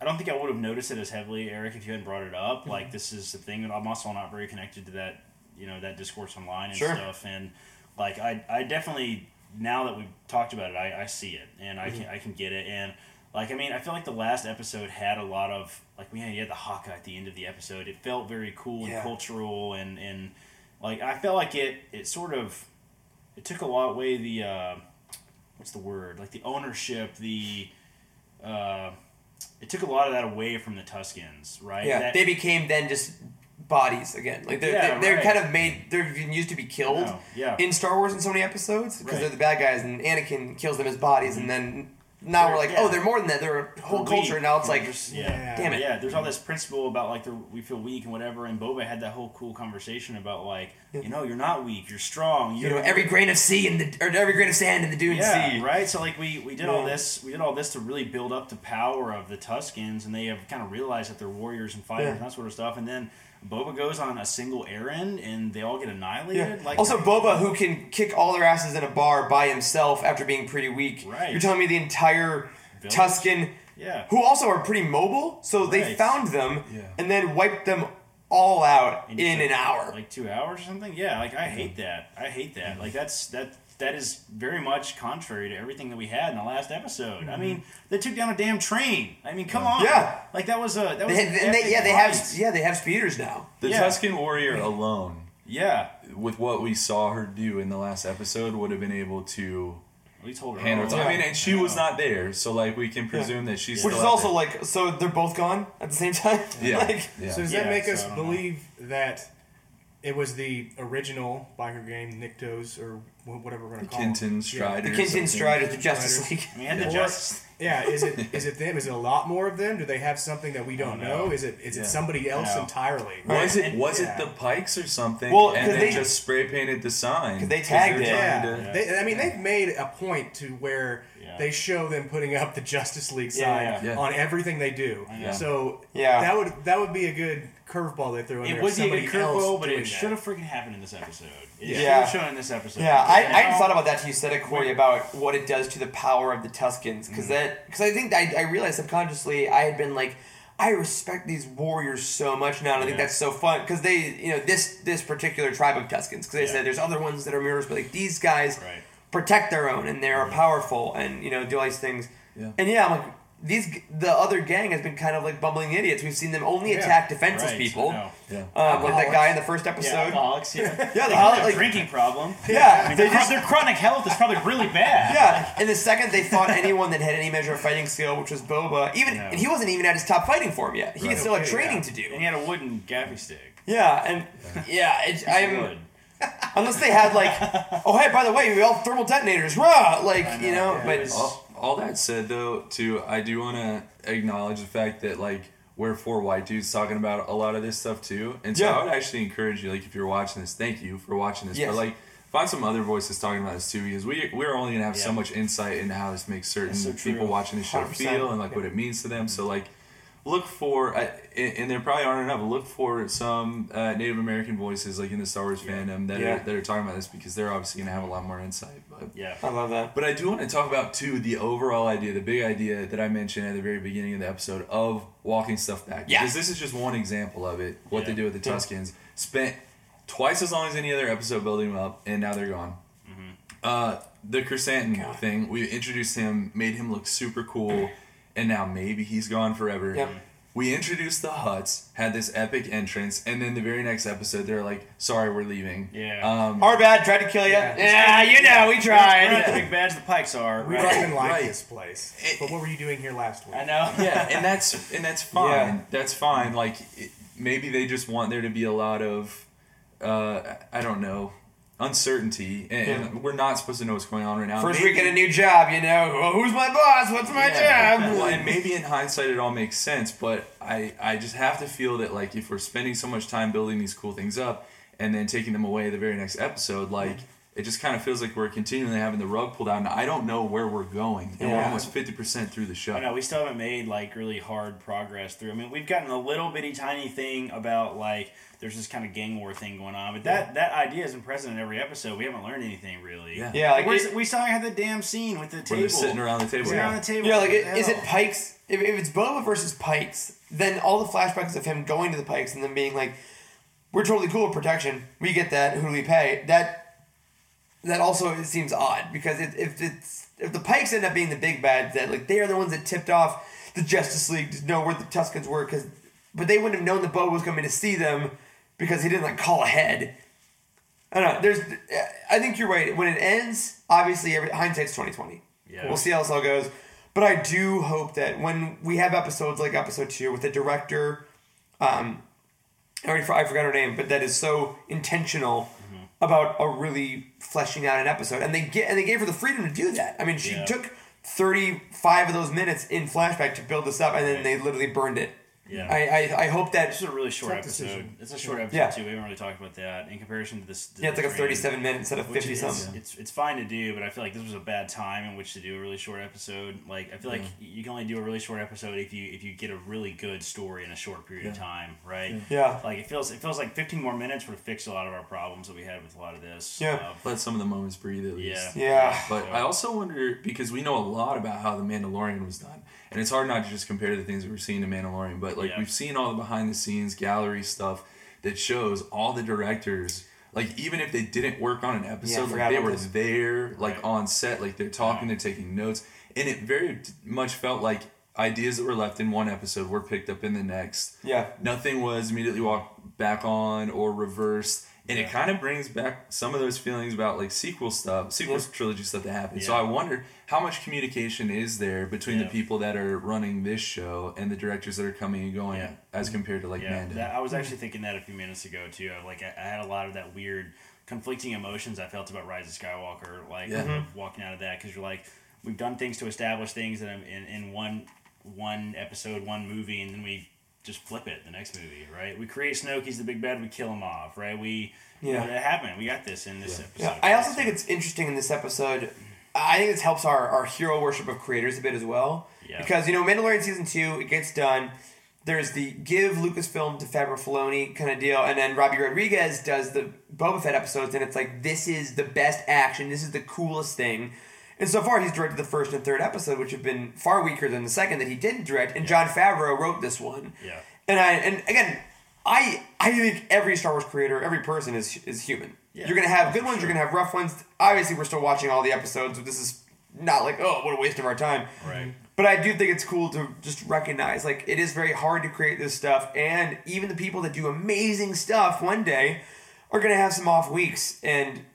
I don't think I would have noticed it as heavily, Eric, if you hadn't brought it up. Mm-hmm. Like this is the thing, and I'm also not very connected to that, you know, that discourse online and Sure. stuff. And like I, I definitely now that we've talked about it, I, I see it and I mm-hmm. can I can get it. And like I mean, I feel like the last episode had a lot of like we had, you had the Hawkeye at the end of the episode. It felt very cool Yeah. and cultural and and like I felt like it it sort of it took a lot away the uh, what's the word like the ownership the uh, it took a lot of that away from the Tuskens right Yeah, That- they became then just bodies again. Like they're Yeah, they're, they're right. kind of made. They're used to be killed yeah. in Star Wars in so many episodes because Right. they're the bad guys, and Anakin kills them as bodies, and then now we're like, Yeah. oh, they're more than that. They're a whole We're culture. weak. Now it's like, just- Yeah. damn it. Yeah, there's all this principle about like the, we feel weak and whatever, and Boba had that whole cool conversation about like, you know, you're not weak, you're strong. You know, every grain of sea in the or every grain of sand in the Dune yeah, Sea. right. So like we we did all this, we did all this to really build up the power of the Tuskens, and they have kind of realized that they're warriors and fighters and that sort of stuff. And then Boba goes on a single errand, and they all get Yeah. annihilated. Like also, Boba, who can kick all their asses in a bar by himself after being pretty weak. Right. You're telling me the entire Village? Tusken, Yeah. who also are pretty mobile, so they found them Yeah. and then wiped them all out in just, an hour. like two hours or something. Yeah, like I hate that. I hate that. Like that's that that is very much contrary to everything that we had in the last episode. I mean, they took down a damn train. I mean, come on. Mm-hmm. Yeah. like that was a that was They, an they, yeah, they have yeah they have speeders now. The Yeah. Tusken warrior alone, yeah. with what we saw her do in the last episode, would have been able to At least hold her. handle. own. it. I mean, and she was not there, so like we can presume that she's Which still is out also there. like so they're both gone at the same time. yeah, like, yeah. So does Yeah, that make so us I don't know. believe that it was the original biker gang, Niktos, or whatever we're gonna call them. Kintan Yeah. Striders. The Kintan Strider, Striders, the Justice Striders. League. I mean, and the Or- Justice. Yeah, is it is it them? Is it a lot more of them? Do they have something that we don't don't know? know. Is it is Yeah. it somebody else know. entirely? Was it was yeah. it the Pykes or something? Well, and 'cause they, they- just spray painted the sign. 'Cause they 'Cause tagged it. Yeah, to- They, I mean they've made a point to where Yeah. they show them putting up the Justice League Yeah, sign yeah. Yeah. on everything they do. Yeah. So Yeah. that would that would be a good curveball they threw in It there. would be a good curveball, but it should have freaking happened in this episode. It Yeah. should have shown in this episode. Yeah, I, I hadn't thought about that till you said it, Corey, about what it does to the power of the Tuskens. Because mm. that, because I think I, I realized subconsciously I had been like, I respect these warriors so much now, and I think Yeah. that's so fun because they, you know, this this particular tribe of Tuskens, because they Yeah. said there's other ones that are mirrors, but like these guys Right. protect their own and they are mm-hmm. powerful and you know do all these things. Yeah. And yeah, I'm like these the other gang has been kind of like bumbling idiots. We've seen them only Yeah. attack defenseless Right, people. I know. Yeah. Um, like that guy in the first Yeah, episode. alcoholics. Yeah, Yeah, the They have hol- a like- drinking problem. Yeah, I mean, they their, just- their chronic health is probably really bad. Yeah, and the second they fought anyone that had any measure of fighting skill, which was Boba, even No. and he wasn't even at his top fighting form yet. He Right. still had Okay, training yeah. to do. and he had a wooden gaffi stick. Yeah, and yeah, it, I'm Wood. unless they had like, oh hey, by the way, we all thermal detonators, rah, like know, you know, yeah, but it was- all, that said though too i do want to acknowledge the fact that like we're four white dudes talking about a lot of this stuff too and so Yeah. i would actually encourage you like if you're watching this thank you for watching this Yes. but like find some other voices talking about this too because we, we're only gonna have so much insight into how this makes certain so people watching this show 100%. feel and like what it means to them so like look for I- and and there probably aren't enough look for some uh, native american voices like in the star wars fandom that, Yeah. are, that are talking about this because they're obviously gonna have a lot more insight but Yeah. I love that. but I do want to talk about too the overall idea, the big idea that I mentioned at the very beginning of the episode of walking stuff back. Yeah. Because this is just one example of it. What they Yeah. do with the Tuskens spent twice as long as any other episode building them up, and now they're gone. Uh, the Krrsantan thing, we introduced him, made him look super cool, and now maybe he's gone forever. Yep. We introduced the Hutts, had this epic entrance, and then the very next episode, they're like, "Sorry, we're leaving." Yeah. Um, Our bad, tried to kill you. Yeah, Yeah. you know, we We're not the tried. big badge the Pykes are. We right? don't even like Right. this place. It- but what were you doing here last week? I know. yeah, and that's and that's fine. Yeah. That's fine. Like it, maybe they just want there to be a lot of, uh, I don't know, uncertainty, and, and we're not supposed to know what's going on right now. First Maybe- week at a new job, you know. Well, who's my boss? What's my Yeah. job? Well, and maybe in hindsight it all makes sense, but I I just have to feel that like if we're spending so much time building these cool things up and then taking them away the very next episode, like. It just kind of feels like we're continually having the rug pulled out, and I don't know where we're going. And we're almost fifty percent through the show. I know we still haven't made like really hard progress through. I mean, we've gotten a little bitty tiny thing about like there's this kind of gang war thing going on, but that that idea isn't present in every episode. We haven't learned anything really. Yeah. Yeah, like We're, it- we still haven't had the damn scene with the table. they're sitting around the table. Sitting around the table. Yeah, like What it, is it? Pykes? If, if it's Boba versus Pykes, then all the flashbacks of him going to the Pykes and then being like, "We're totally cool with protection. We get that. Who do we pay?" That that also it seems odd because it, if it's if the Pykes end up being the big bad, that like they are the ones that tipped off the Justice League to know where the Tuskens were, because but they wouldn't have known that Boba was coming to see them because he didn't like call ahead. I don't know. There's, I think you're right. When it ends, obviously, every, hindsight's twenty twenty. Yeah. We'll see how this all goes. But I do hope that when we have episodes like episode two with the director, um, I already I forgot her name, but that is so intentional. About a really fleshing out an episode, and they get and they gave her the freedom to do that. I mean, she Yeah. took thirty five of those minutes in flashback to build this up, and then Right. they literally burned it. Yeah. I I, I hope that This is a really short episode. decision. It's a short episode Yeah. too. We haven't really talked about that in comparison to this. to yeah, it's the like a thirty seven minute instead of fifty is- something. It's it's fine to do, but I feel like this was a bad time in which to do a really short episode. Like I feel like you can only do a really short episode if you if you get a really good story in a short period of time, right? Yeah. Like it feels it feels like fifteen more minutes would fix a lot of our problems that we had with a lot of this. Yeah. Uh, Let some of the moments breathe at least. yeah. Yeah. But I also wonder because we know a lot about how the Mandalorian was done, and it's hard not to just compare the things that we're seeing in Mandalorian. But like Yeah. we've seen all the behind the scenes gallery stuff that shows all the directors. Like even if they didn't work on an episode, forgot like they were there, like Right. on set, like they're talking they're taking notes, and it very much felt like ideas that were left in one episode were picked up in the next Yeah. nothing was immediately walked back on or reversed And it kind of brings back some of those feelings about like sequel stuff, sequel trilogy stuff that happened. So I wonder how much communication is there between Yeah. the people that are running this show and the directors that are coming and going Yeah. as compared to like Yeah, Mando. that, I was actually thinking that a few minutes ago too. Like I, I had a lot of that weird conflicting emotions I felt about Rise of Skywalker, like Yeah. of mm-hmm. walking out of that because you're like, we've done things to establish things that I'm in, in one one episode, one movie, and then we just flip it the next movie, right? We create Snoke, he's the big bad, we kill him off, right? We you know, Yeah. that happened. We got this in this episode. Yeah, I also think it's interesting in this episode. I think this helps our, our hero worship of creators a bit as well. Yeah. Because, you know, Mandalorian season two, it gets done. There's the give Lucasfilm to Favreau Filoni kind of deal, and then Robbie Rodriguez does the Boba Fett episodes, and it's like this is the best action, this is the coolest thing. And so far, he's directed the first and third episode, which have been far weaker than the second that he didn't direct. And Jon Favreau wrote this one. Yeah. And I and again, I I think every Star Wars creator, every person is is human. Yeah, you're gonna have good ones, sure. you're gonna have rough ones. Obviously, we're still watching all the episodes. But this is not like oh, what a waste of our time. Right. But I do think it's cool to just recognize like it is very hard to create this stuff, and even the people that do amazing stuff one day are gonna have some off weeks. And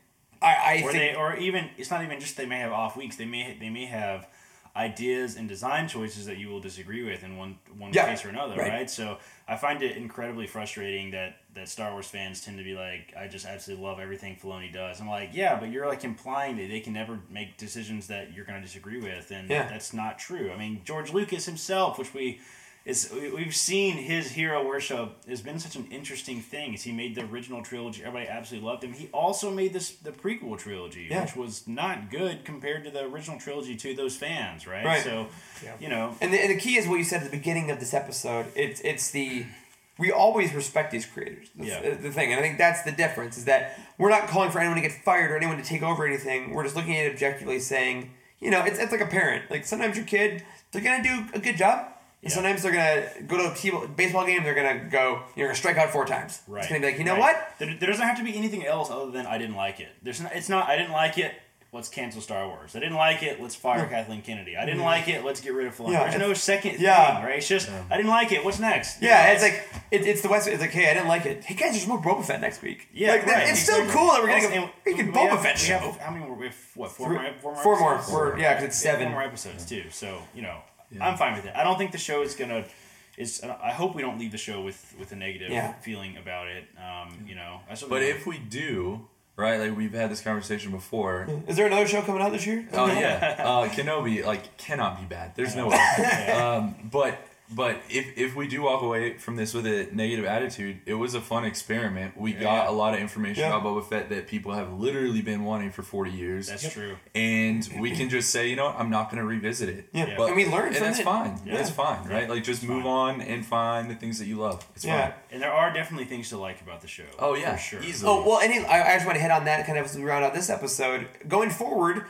I, I or think they or even it's not even just they may have off weeks they may they may have ideas and design choices that you will disagree with in one one Yeah, case or another right. right. so i find it incredibly frustrating that that star wars fans tend to be like i just absolutely love everything Filoni does i'm like yeah but you're like implying that they can never make decisions that you're going to disagree with and Yeah. that's not true i mean george lucas himself which we is we- we've seen his hero worship has been such an interesting thing. Is he made the original trilogy? Everybody absolutely loved him. He also made this the prequel trilogy, Yeah. which was not good compared to the original trilogy to those fans, right? Right. So, you know, And the, and the key is what you said at the beginning of this episode. It's it's the we always respect these creators. That's Yeah. the, the thing, and I think that's the difference is that we're not calling for anyone to get fired or anyone to take over anything. We're just looking at it objectively, saying, you know, it's, it's like a parent. Like sometimes your kid, they're gonna do a good job. And Yeah. sometimes they're gonna go to a t- baseball game. They're gonna go. You're gonna strike out four times. right? It's gonna be like, you know right. what? There, there doesn't have to be anything else other than I didn't like it. There's not, it's not I didn't like it. Let's cancel Star Wars. I didn't like it. Let's fire Kathleen Kennedy. I didn't like it. Let's get rid of Filoni. Yeah, There's no second yeah. thing, right? It's just I didn't like it. What's next? Yeah, it's like it, it's the West. It's like, hey, I didn't like it. Hey guys, there's more Boba Fett next week. Yeah, like, that- right, It's still cool that we're getting Also, a freaking Boba have- Fett show. have- how many? more- We have what? Four Three- more? Four more. four more. episodes? Four- yeah, 'cause it's seven. Four more episodes too. So you know, I'm fine with it. I don't think the show is gonna. Is I hope we don't leave the show with with a negative Yeah. feeling about it. Um, you know, I But if we do, right, like we've had this conversation before. Is there another show coming out this year? Oh yeah, uh, Kenobi like cannot be bad. There's no way. Um, but but if if we do walk away from this with a negative attitude, it was a fun experiment. We got a lot of information Yeah. about Boba Fett that people have literally been wanting for forty years. that's true. and we can just say, you know what, I'm not going to revisit it. Yeah. But, And we learned and from that's it. fine. Yeah. That's fine, right? Like just move on and find the things that you love. It's Yeah. fine. And there are definitely things to like about the show. Oh yeah, for sure. easily. Oh well, any I, I just want to hit on that kind of as we round out this episode. Going forward,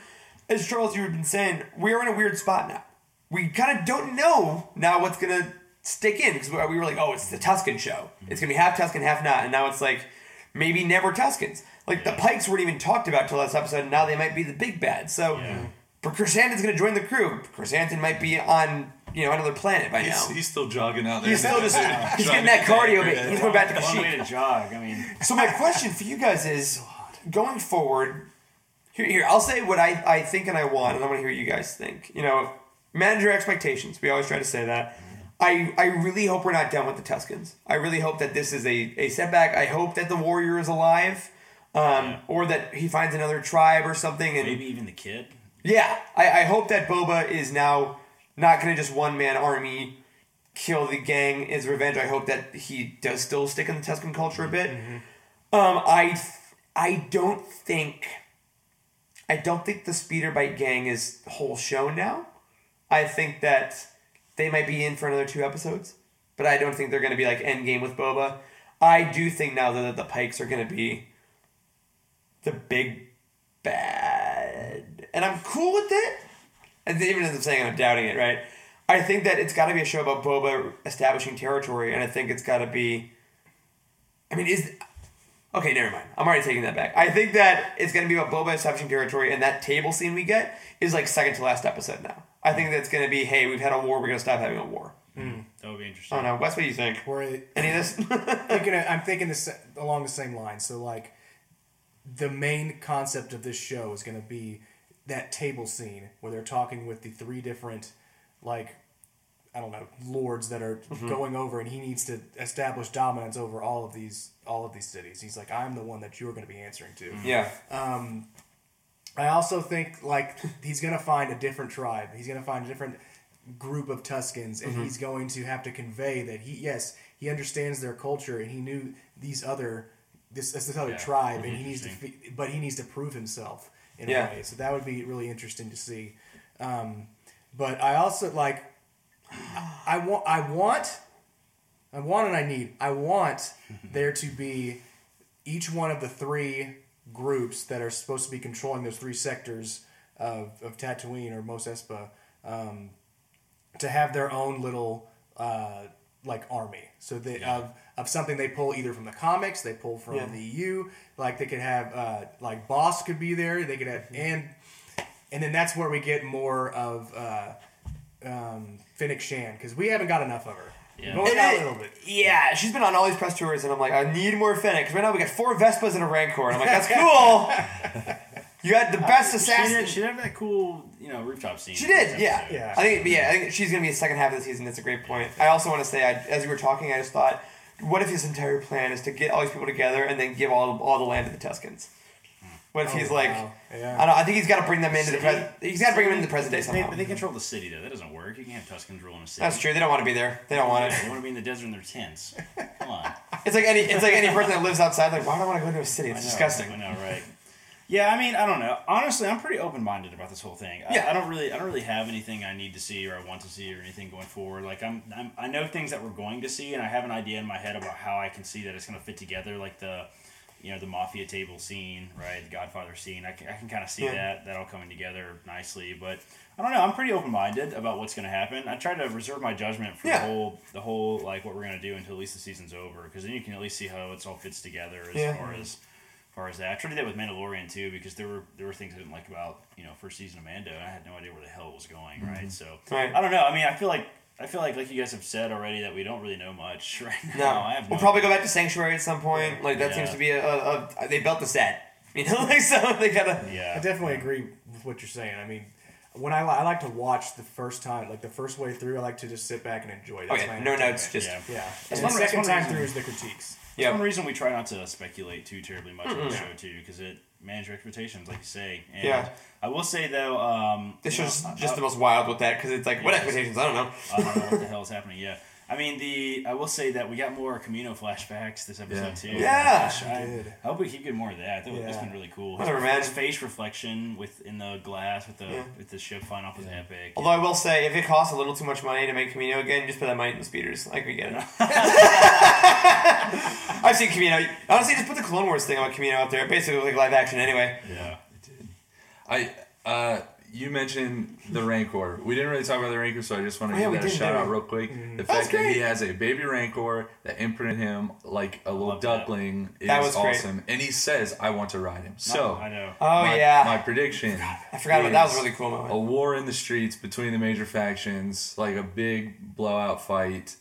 as Charles you've been saying, we are in a weird spot now. We kind of don't know now what's gonna stick in because we were like, oh, it's the Tusken show. Mm-hmm. It's gonna be half Tusken, half not, and now it's like maybe never Tuskens. Like the Pykes weren't even talked about till last episode, and now they might be the big bad. So, but Krrsantan's gonna join the crew. Krrsantan might be on you know another planet by he's, now. he's still jogging out there. He's still just he's getting that cardio. bit. He's going back to One way Kashyyyk. to jog. I mean, So my question for you guys is, going forward, here, here I'll say what I, I think and I want, and I want to hear what you guys think. You know, manage your expectations. We always try to say that. I, I really hope we're not done with the Tuskens. I really hope that this is a, a setback. I hope that the warrior is alive, um, or that he finds another tribe or something. And maybe even the kid. yeah, I, I hope that Boba is now not going to just one man army kill the gang as revenge. I hope that he does still stick in the Tusken culture a bit. Um, I I don't think I don't think the speeder bike gang is whole show now. I think that they might be in for another two episodes, but I don't think they're going to be like end game with Boba. I do think now that the Pykes are going to be the big bad, and I'm cool with it. And even as I'm saying, I'm doubting it. Right? I think that it's got to be a show about Boba establishing territory, and I think it's got to be. I mean, is okay. Never mind. I'm already taking that back. I think that it's going to be about Boba establishing territory, and that table scene we get is like second to last episode now. I think that's going to be, hey, we've had a war, we're going to stop having a war. Hmm. That would be interesting. I don't know. Wes, what do you think? Where it, Any of this? thinking of, I'm thinking this along the same line. So like, the main concept of this show is going to be that table scene where they're talking with the three different, like, I don't know, lords that are mm-hmm. going over, and he needs to establish dominance over all of these all of these cities. He's like, I'm the one that you're going to be answering to. Mm-hmm. yeah. Um, I also think like he's gonna find a different tribe. He's gonna find a different group of Tuskens, and mm-hmm. he's going to have to convey that he yes he understands their culture and he knew these other this this other Yeah, tribe, and mm-hmm. he needs to but he needs to prove himself in Yeah. a way. So that would be really interesting to see. Um, but I also like I want I want I want and I need I want there to be each one of the three groups that are supposed to be controlling those three sectors of, of Tatooine or Mos Espa um, to have their own little uh, like army. So they of of something they pull either from the comics, they pull from Yeah. the EU. Like they could have uh, like Bossk could be there. They could have and and then that's where we get more of uh, um, Fennec Shand because we haven't got enough of her. Yeah. Going It out a little bit. Yeah, she's been on all these press tours, and I'm like, I need more Fennec. Because right now we got four Vespas and a Rancor. And I'm like, that's cool. you got the uh, best She assassin. did, she did have that cool, you know, rooftop scene. She did, yeah. Yeah. I think, yeah, I think she's gonna be a second half of the season. That's a great point. I also want to say, I, as you were talking, I just thought, what if his entire plan is to get all these people together and then give all all the land to the Tuskens? What if Oh, he's like, wow. Yeah. I don't. I think he's got to bring them into the present. He's got to bring them into the present day They, somehow. they control the city though. That doesn't work. You can't have Tuskens ruling a city. That's true. They don't want to be there. They don't want it. They want to be in the desert in their tents. Come on. It's like any. It's like any person that lives outside. Like, why do I want to go into a city? It's I know, disgusting. I know, right? Yeah, I mean, I don't know. Honestly, I'm pretty open minded about this whole thing. I, Yeah. I don't really, I don't really have anything I need to see or I want to see or anything going forward. Like I'm, I'm, I know things that we're going to see, and I have an idea in my head about how I can see that it's going to fit together. Like the, you know, the mafia table scene, right? The Godfather scene. I can, I can kind of see Yeah. that that all coming together nicely. But I don't know. I'm pretty open minded about what's going to happen. I try to reserve my judgment for Yeah. the whole, the whole like what we're going to do until at least the season's over, because then you can at least see how it's all fits together as Yeah. far as far as that. I tried to do that with Mandalorian too because there were there were things I didn't like about you know first season of Mando. I had no idea where the hell it was going. Right, so Mm-hmm. Right. I don't know. I mean, I feel like I feel like like you guys have said already that we don't really know much right No, now. I have we'll no probably go back to Sanctuary at some point. Like that Yeah. seems to be a, a, a. They built the set. You know, like so they gotta. Yeah, I definitely agree with what you're saying. I mean, when I, li- I like to watch the first time, like the first way through, I like to just sit back and enjoy. That's yeah, my no entertainment. notes. Just Yeah. Yeah, and the second time through is the critiques. Yeah. One reason we try not to speculate too terribly much on the show too because it manages your expectations, like you say. And Yeah. I will say though, um, This you know, just I- the most wild with that because it's like what expectations? I don't know. I don't know what the hell is happening. Yeah, I mean the. I will say that we got more Kamino flashbacks this episode Yeah. too. Yeah. Gosh, I, did. I hope we keep getting more of that. That has Yeah. been really cool. His, Whatever, his face reflection with in the glass with the Yeah. with the ship flying off was epic. Although I will say, if it costs a little too much money to make Kamino again, just put that money in the speeders. Like we get it. I've seen Kamino. Honestly, just put the Clone Wars thing on Kamino out there. It basically looks like live action anyway. yeah, I uh, you mentioned the Rancor. We didn't really talk about the Rancor, so I just want to Oh, give we that a shout out real quick. Mm-hmm. The fact that he has a baby Rancor that imprinted him like a little duckling is That was great. awesome, and he says, "I want to ride him." So I know. Oh my, yeah, my prediction. I forgot about that. Was a really cool moment. A war in the streets between the major factions, like a big blowout fight.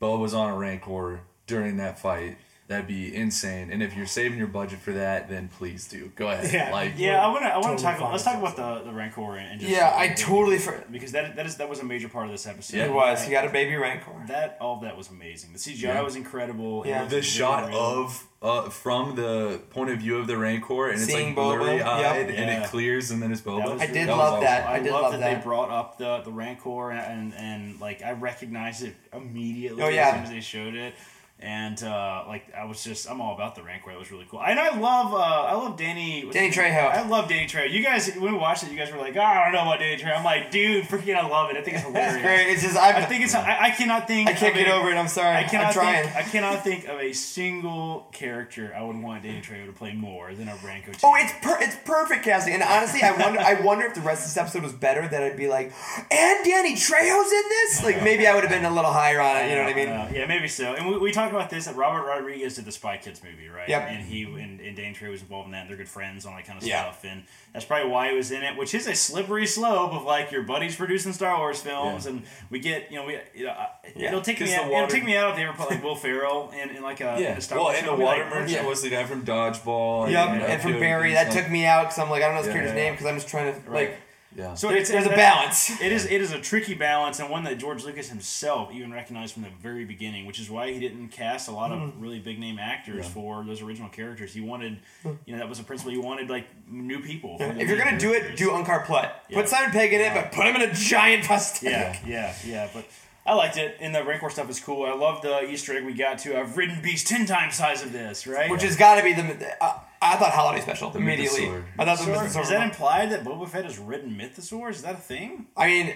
Bo was on a Rancor during that fight. That'd be insane. And if you're saving your budget for that, then please do. Go ahead. Yeah. Like yeah, I want to. I want totally to talk. fine Let's talk about the the Rancor and, and just Yeah, I totally for- because that that is that was a major part of this episode. Yeah. It was. He got a baby Rancor. That all of that was amazing. The CGI Yeah. was incredible. Yeah. looked the shot real. of uh, from the point of view of the Rancor, and it's Seeing like Boba, blurry eyed, yep. and Yeah. it clears, and then it's Boba. I did really- was love awesome. that. I, I did love love that, that. they brought up the the Rancor and and like I recognized it immediately Oh, yeah. as soon as they showed it. And uh, like I was just I'm all about the Rancor. It was really cool. And I love uh, I love Danny Danny? Trejo. I love Danny Trejo. You guys when we watched it, you guys were like, oh, I don't know about Danny Trejo. I'm like, dude, freaking I love it. I think it's hilarious. It's great. It's just I'm, I think it's I, I cannot think I can't get a- over it. I'm sorry. I cannot I'm trying. think I cannot think of a single character I would want Danny Trejo to play more than a Ranko. Oh, it's per- it's perfect casting, and honestly, I wonder I wonder if the rest of this episode was better. That I'd be like, and Danny Trejo's in this. Like maybe I would have been a little higher on it. You know what I mean? Uh, yeah, maybe so. And we, we talk talk about this? That Robert Rodriguez did the Spy Kids movie, right? Yep. And he and, and Danny Trejo was involved in that. and They're good friends, all that kind of Yeah. stuff. And that's probably why he was in it, which is a slippery slope of like your buddies producing Star Wars films, and we get you know we you know Yeah. it'll take me the out, it'll take me out if they ever put like Will Ferrell in, in like a in Yeah. a Star Well, Wars and the film, I'd water like, merchant Yeah. was the guy from Dodgeball. Yep, you know, and from Barry, that stuff. took me out because I'm like, I don't know this Yeah. character's name because I'm just trying to like. Yeah. So There's- it's, there's a balance. It is it is a tricky balance and one that George Lucas himself even recognized from the very beginning, which is why he didn't cast a lot Hmm. of really big name actors for those original characters. He wanted, you know, that was a principle. He wanted like new people. for the If you're gonna do it, do Unkar Plutt. Yeah. Put Simon Pegg in it, but put him in a giant prosthetic. Yeah, yeah, yeah. But I liked it, and the Rancor stuff is cool. I love the Easter egg we got to. I've ridden beast ten times size of this, right? Which has got to be the. Uh, I thought holiday special immediately. Mythosaur. I thought the Mythosaur? Mythosaur is that implied that Boba Fett has ridden Mythosaurs? Is that a thing? I mean,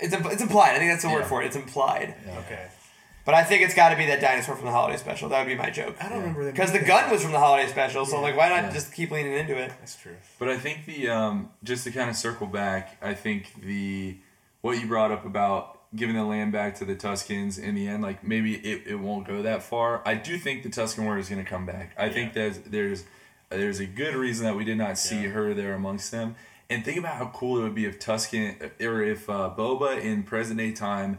it's im- it's implied. I think that's the word Yeah. for it. It's implied. Okay. But I think it's got to be that dinosaur from the holiday special. That would be my joke. I don't remember them. Because the doing gun was from the holiday special, so like, why not Yeah. just keep leaning into it? That's true. But I think the um, just to kind of circle back, I think the what you brought up about giving the land back to the Tuskens in the end, like maybe it, it won't go that far. I do think the Tusken War is going to come back. I think that there's there's a good reason that we did not see Yeah. her there amongst them. And think about how cool it would be if Tusken or if uh, Boba in present day time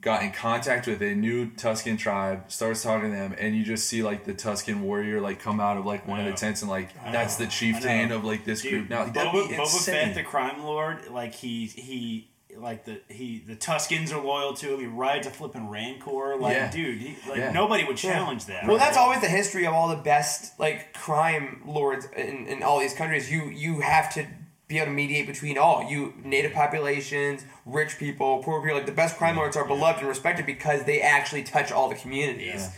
got in contact with a new Tusken tribe, starts talking to them, and you just see like the Tusken warrior like come out of like one of the tents and like that's the chieftain of like this Dude, group. Now that'd Boba, Boba. Fett, the crime lord, like he he like the he the Tuskens are loyal to him. He rides a flipping Rancor. Like, Yeah. dude, he, like Yeah. nobody would challenge that. Well, that's always the history of all the best like crime lords in, in all these countries. You you have to be able to mediate between all you native populations, rich people, poor people. Like the best crime lords are beloved and respected because they actually touch all the communities.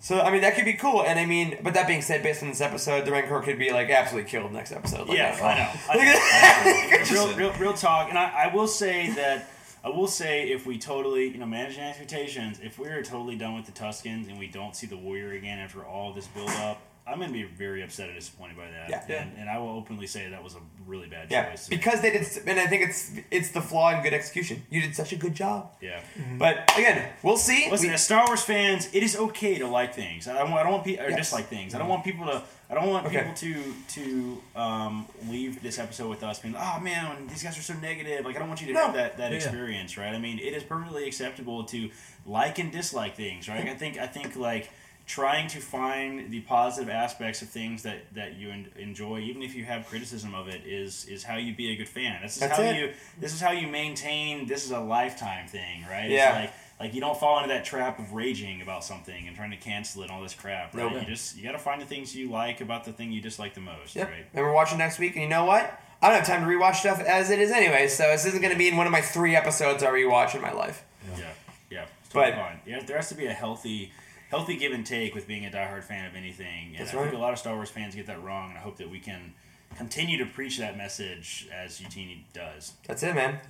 Yeah. Yeah. So I mean that could be cool. And I mean, but that being said, based on this episode, the Rancor could be like absolutely killed next episode. Like, Yeah. I know. I know. real, real, real talk. And I, I will say that I will say if we totally, you know, managing expectations, if we're totally done with the Tuskens and we don't see the warrior again after all this build up, I'm going to be very upset and disappointed by that. Yeah. And, and I will openly say that was a really bad Yeah, choice. because they did, and I think it's it's the flaw in good execution. You did such a good job. yeah. But again, we'll see. Listen, We- as Star Wars fans, it is okay to like things. I don't, I don't want people or Yes. dislike things. I don't want people to. I don't want Okay. people to to um, leave this episode with us being, oh man, these guys are so negative. Like I don't want you to No. have that, that Yeah. experience, right? I mean, it is perfectly acceptable to like and dislike things, right? I think I think like trying to find the positive aspects of things that that you en- enjoy, even if you have criticism of it, is is how you be a good fan. This is That's how it. you this is how you maintain. This is a lifetime thing, right? Yeah. It's like like you don't fall into that trap of raging about something and trying to cancel it and all this crap, right? Nope. You just you got to find the things you like about the thing you dislike the most, Yep. right? And we're watching next week, and you know what? I don't have time to rewatch stuff as it is anyway, so this isn't going to be in one of my three episodes I rewatch in my life. Yeah, yeah. It's But- fine. Yeah, there has to be a healthy, healthy give and take with being a diehard fan of anything. And That's I right. think a lot of Star Wars fans get that wrong, and I hope that we can continue to preach that message as Utini does. That's it, man.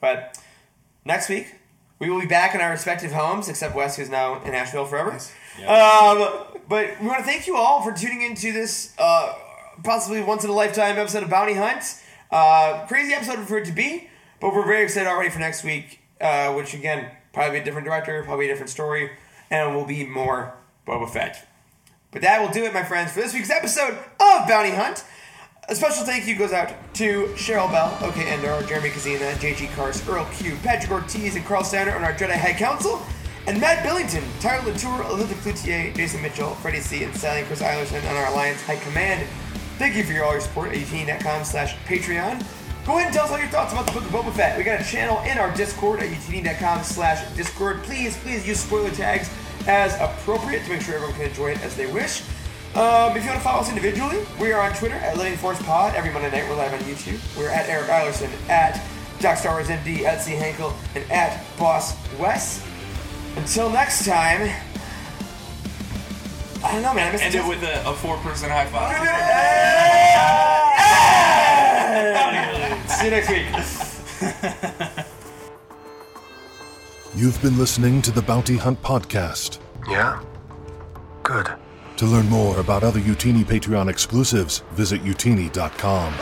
But next week, we will be back in our respective homes, except Wes, who's now in Asheville forever. Yeah. Um, but we want to thank you all for tuning into this uh, possibly once in a lifetime episode of Bounty Hunt. Uh, crazy episode for it to be, but we're very excited already for next week, uh, which again, probably a different director, probably a different story, and will be more Boba Fett. But that will do it, my friends, for this week's episode of Bounty Hunt. A special thank you goes out to Cheryl Bell, OK Endor, Jeremy Kazina, JG Cars, Earl Q, Patrick Ortiz, and Carl Steiner on our Jedi High Council, and Matt Billington, Tyler Latour, Elizabeth Cloutier, Jason Mitchell, Freddie C, and Sally and Chris Eilerson on our Alliance High Command. Thank you for your all your support at utini.com slash Patreon. Go ahead and tell us all your thoughts about the Book of Boba Fett. We got a channel in our Discord at utini.com slash Discord. Please, please use spoiler tags as appropriate to make sure everyone can enjoy it as they wish. Um, if you want to follow us individually, we are on Twitter at Living Force Pod. Every Monday night we're live on YouTube. We're at Eric Eilerson, at Doc Star Wars MD, at C Hankel, and at Boss Wes. Until next time, I don't know, man. I missed End it with a, a four person high five. See you next week. You've been listening to the Bounty Hunt Podcast. Yeah? Good. To learn more about other Utini Patreon exclusives, visit utini.com.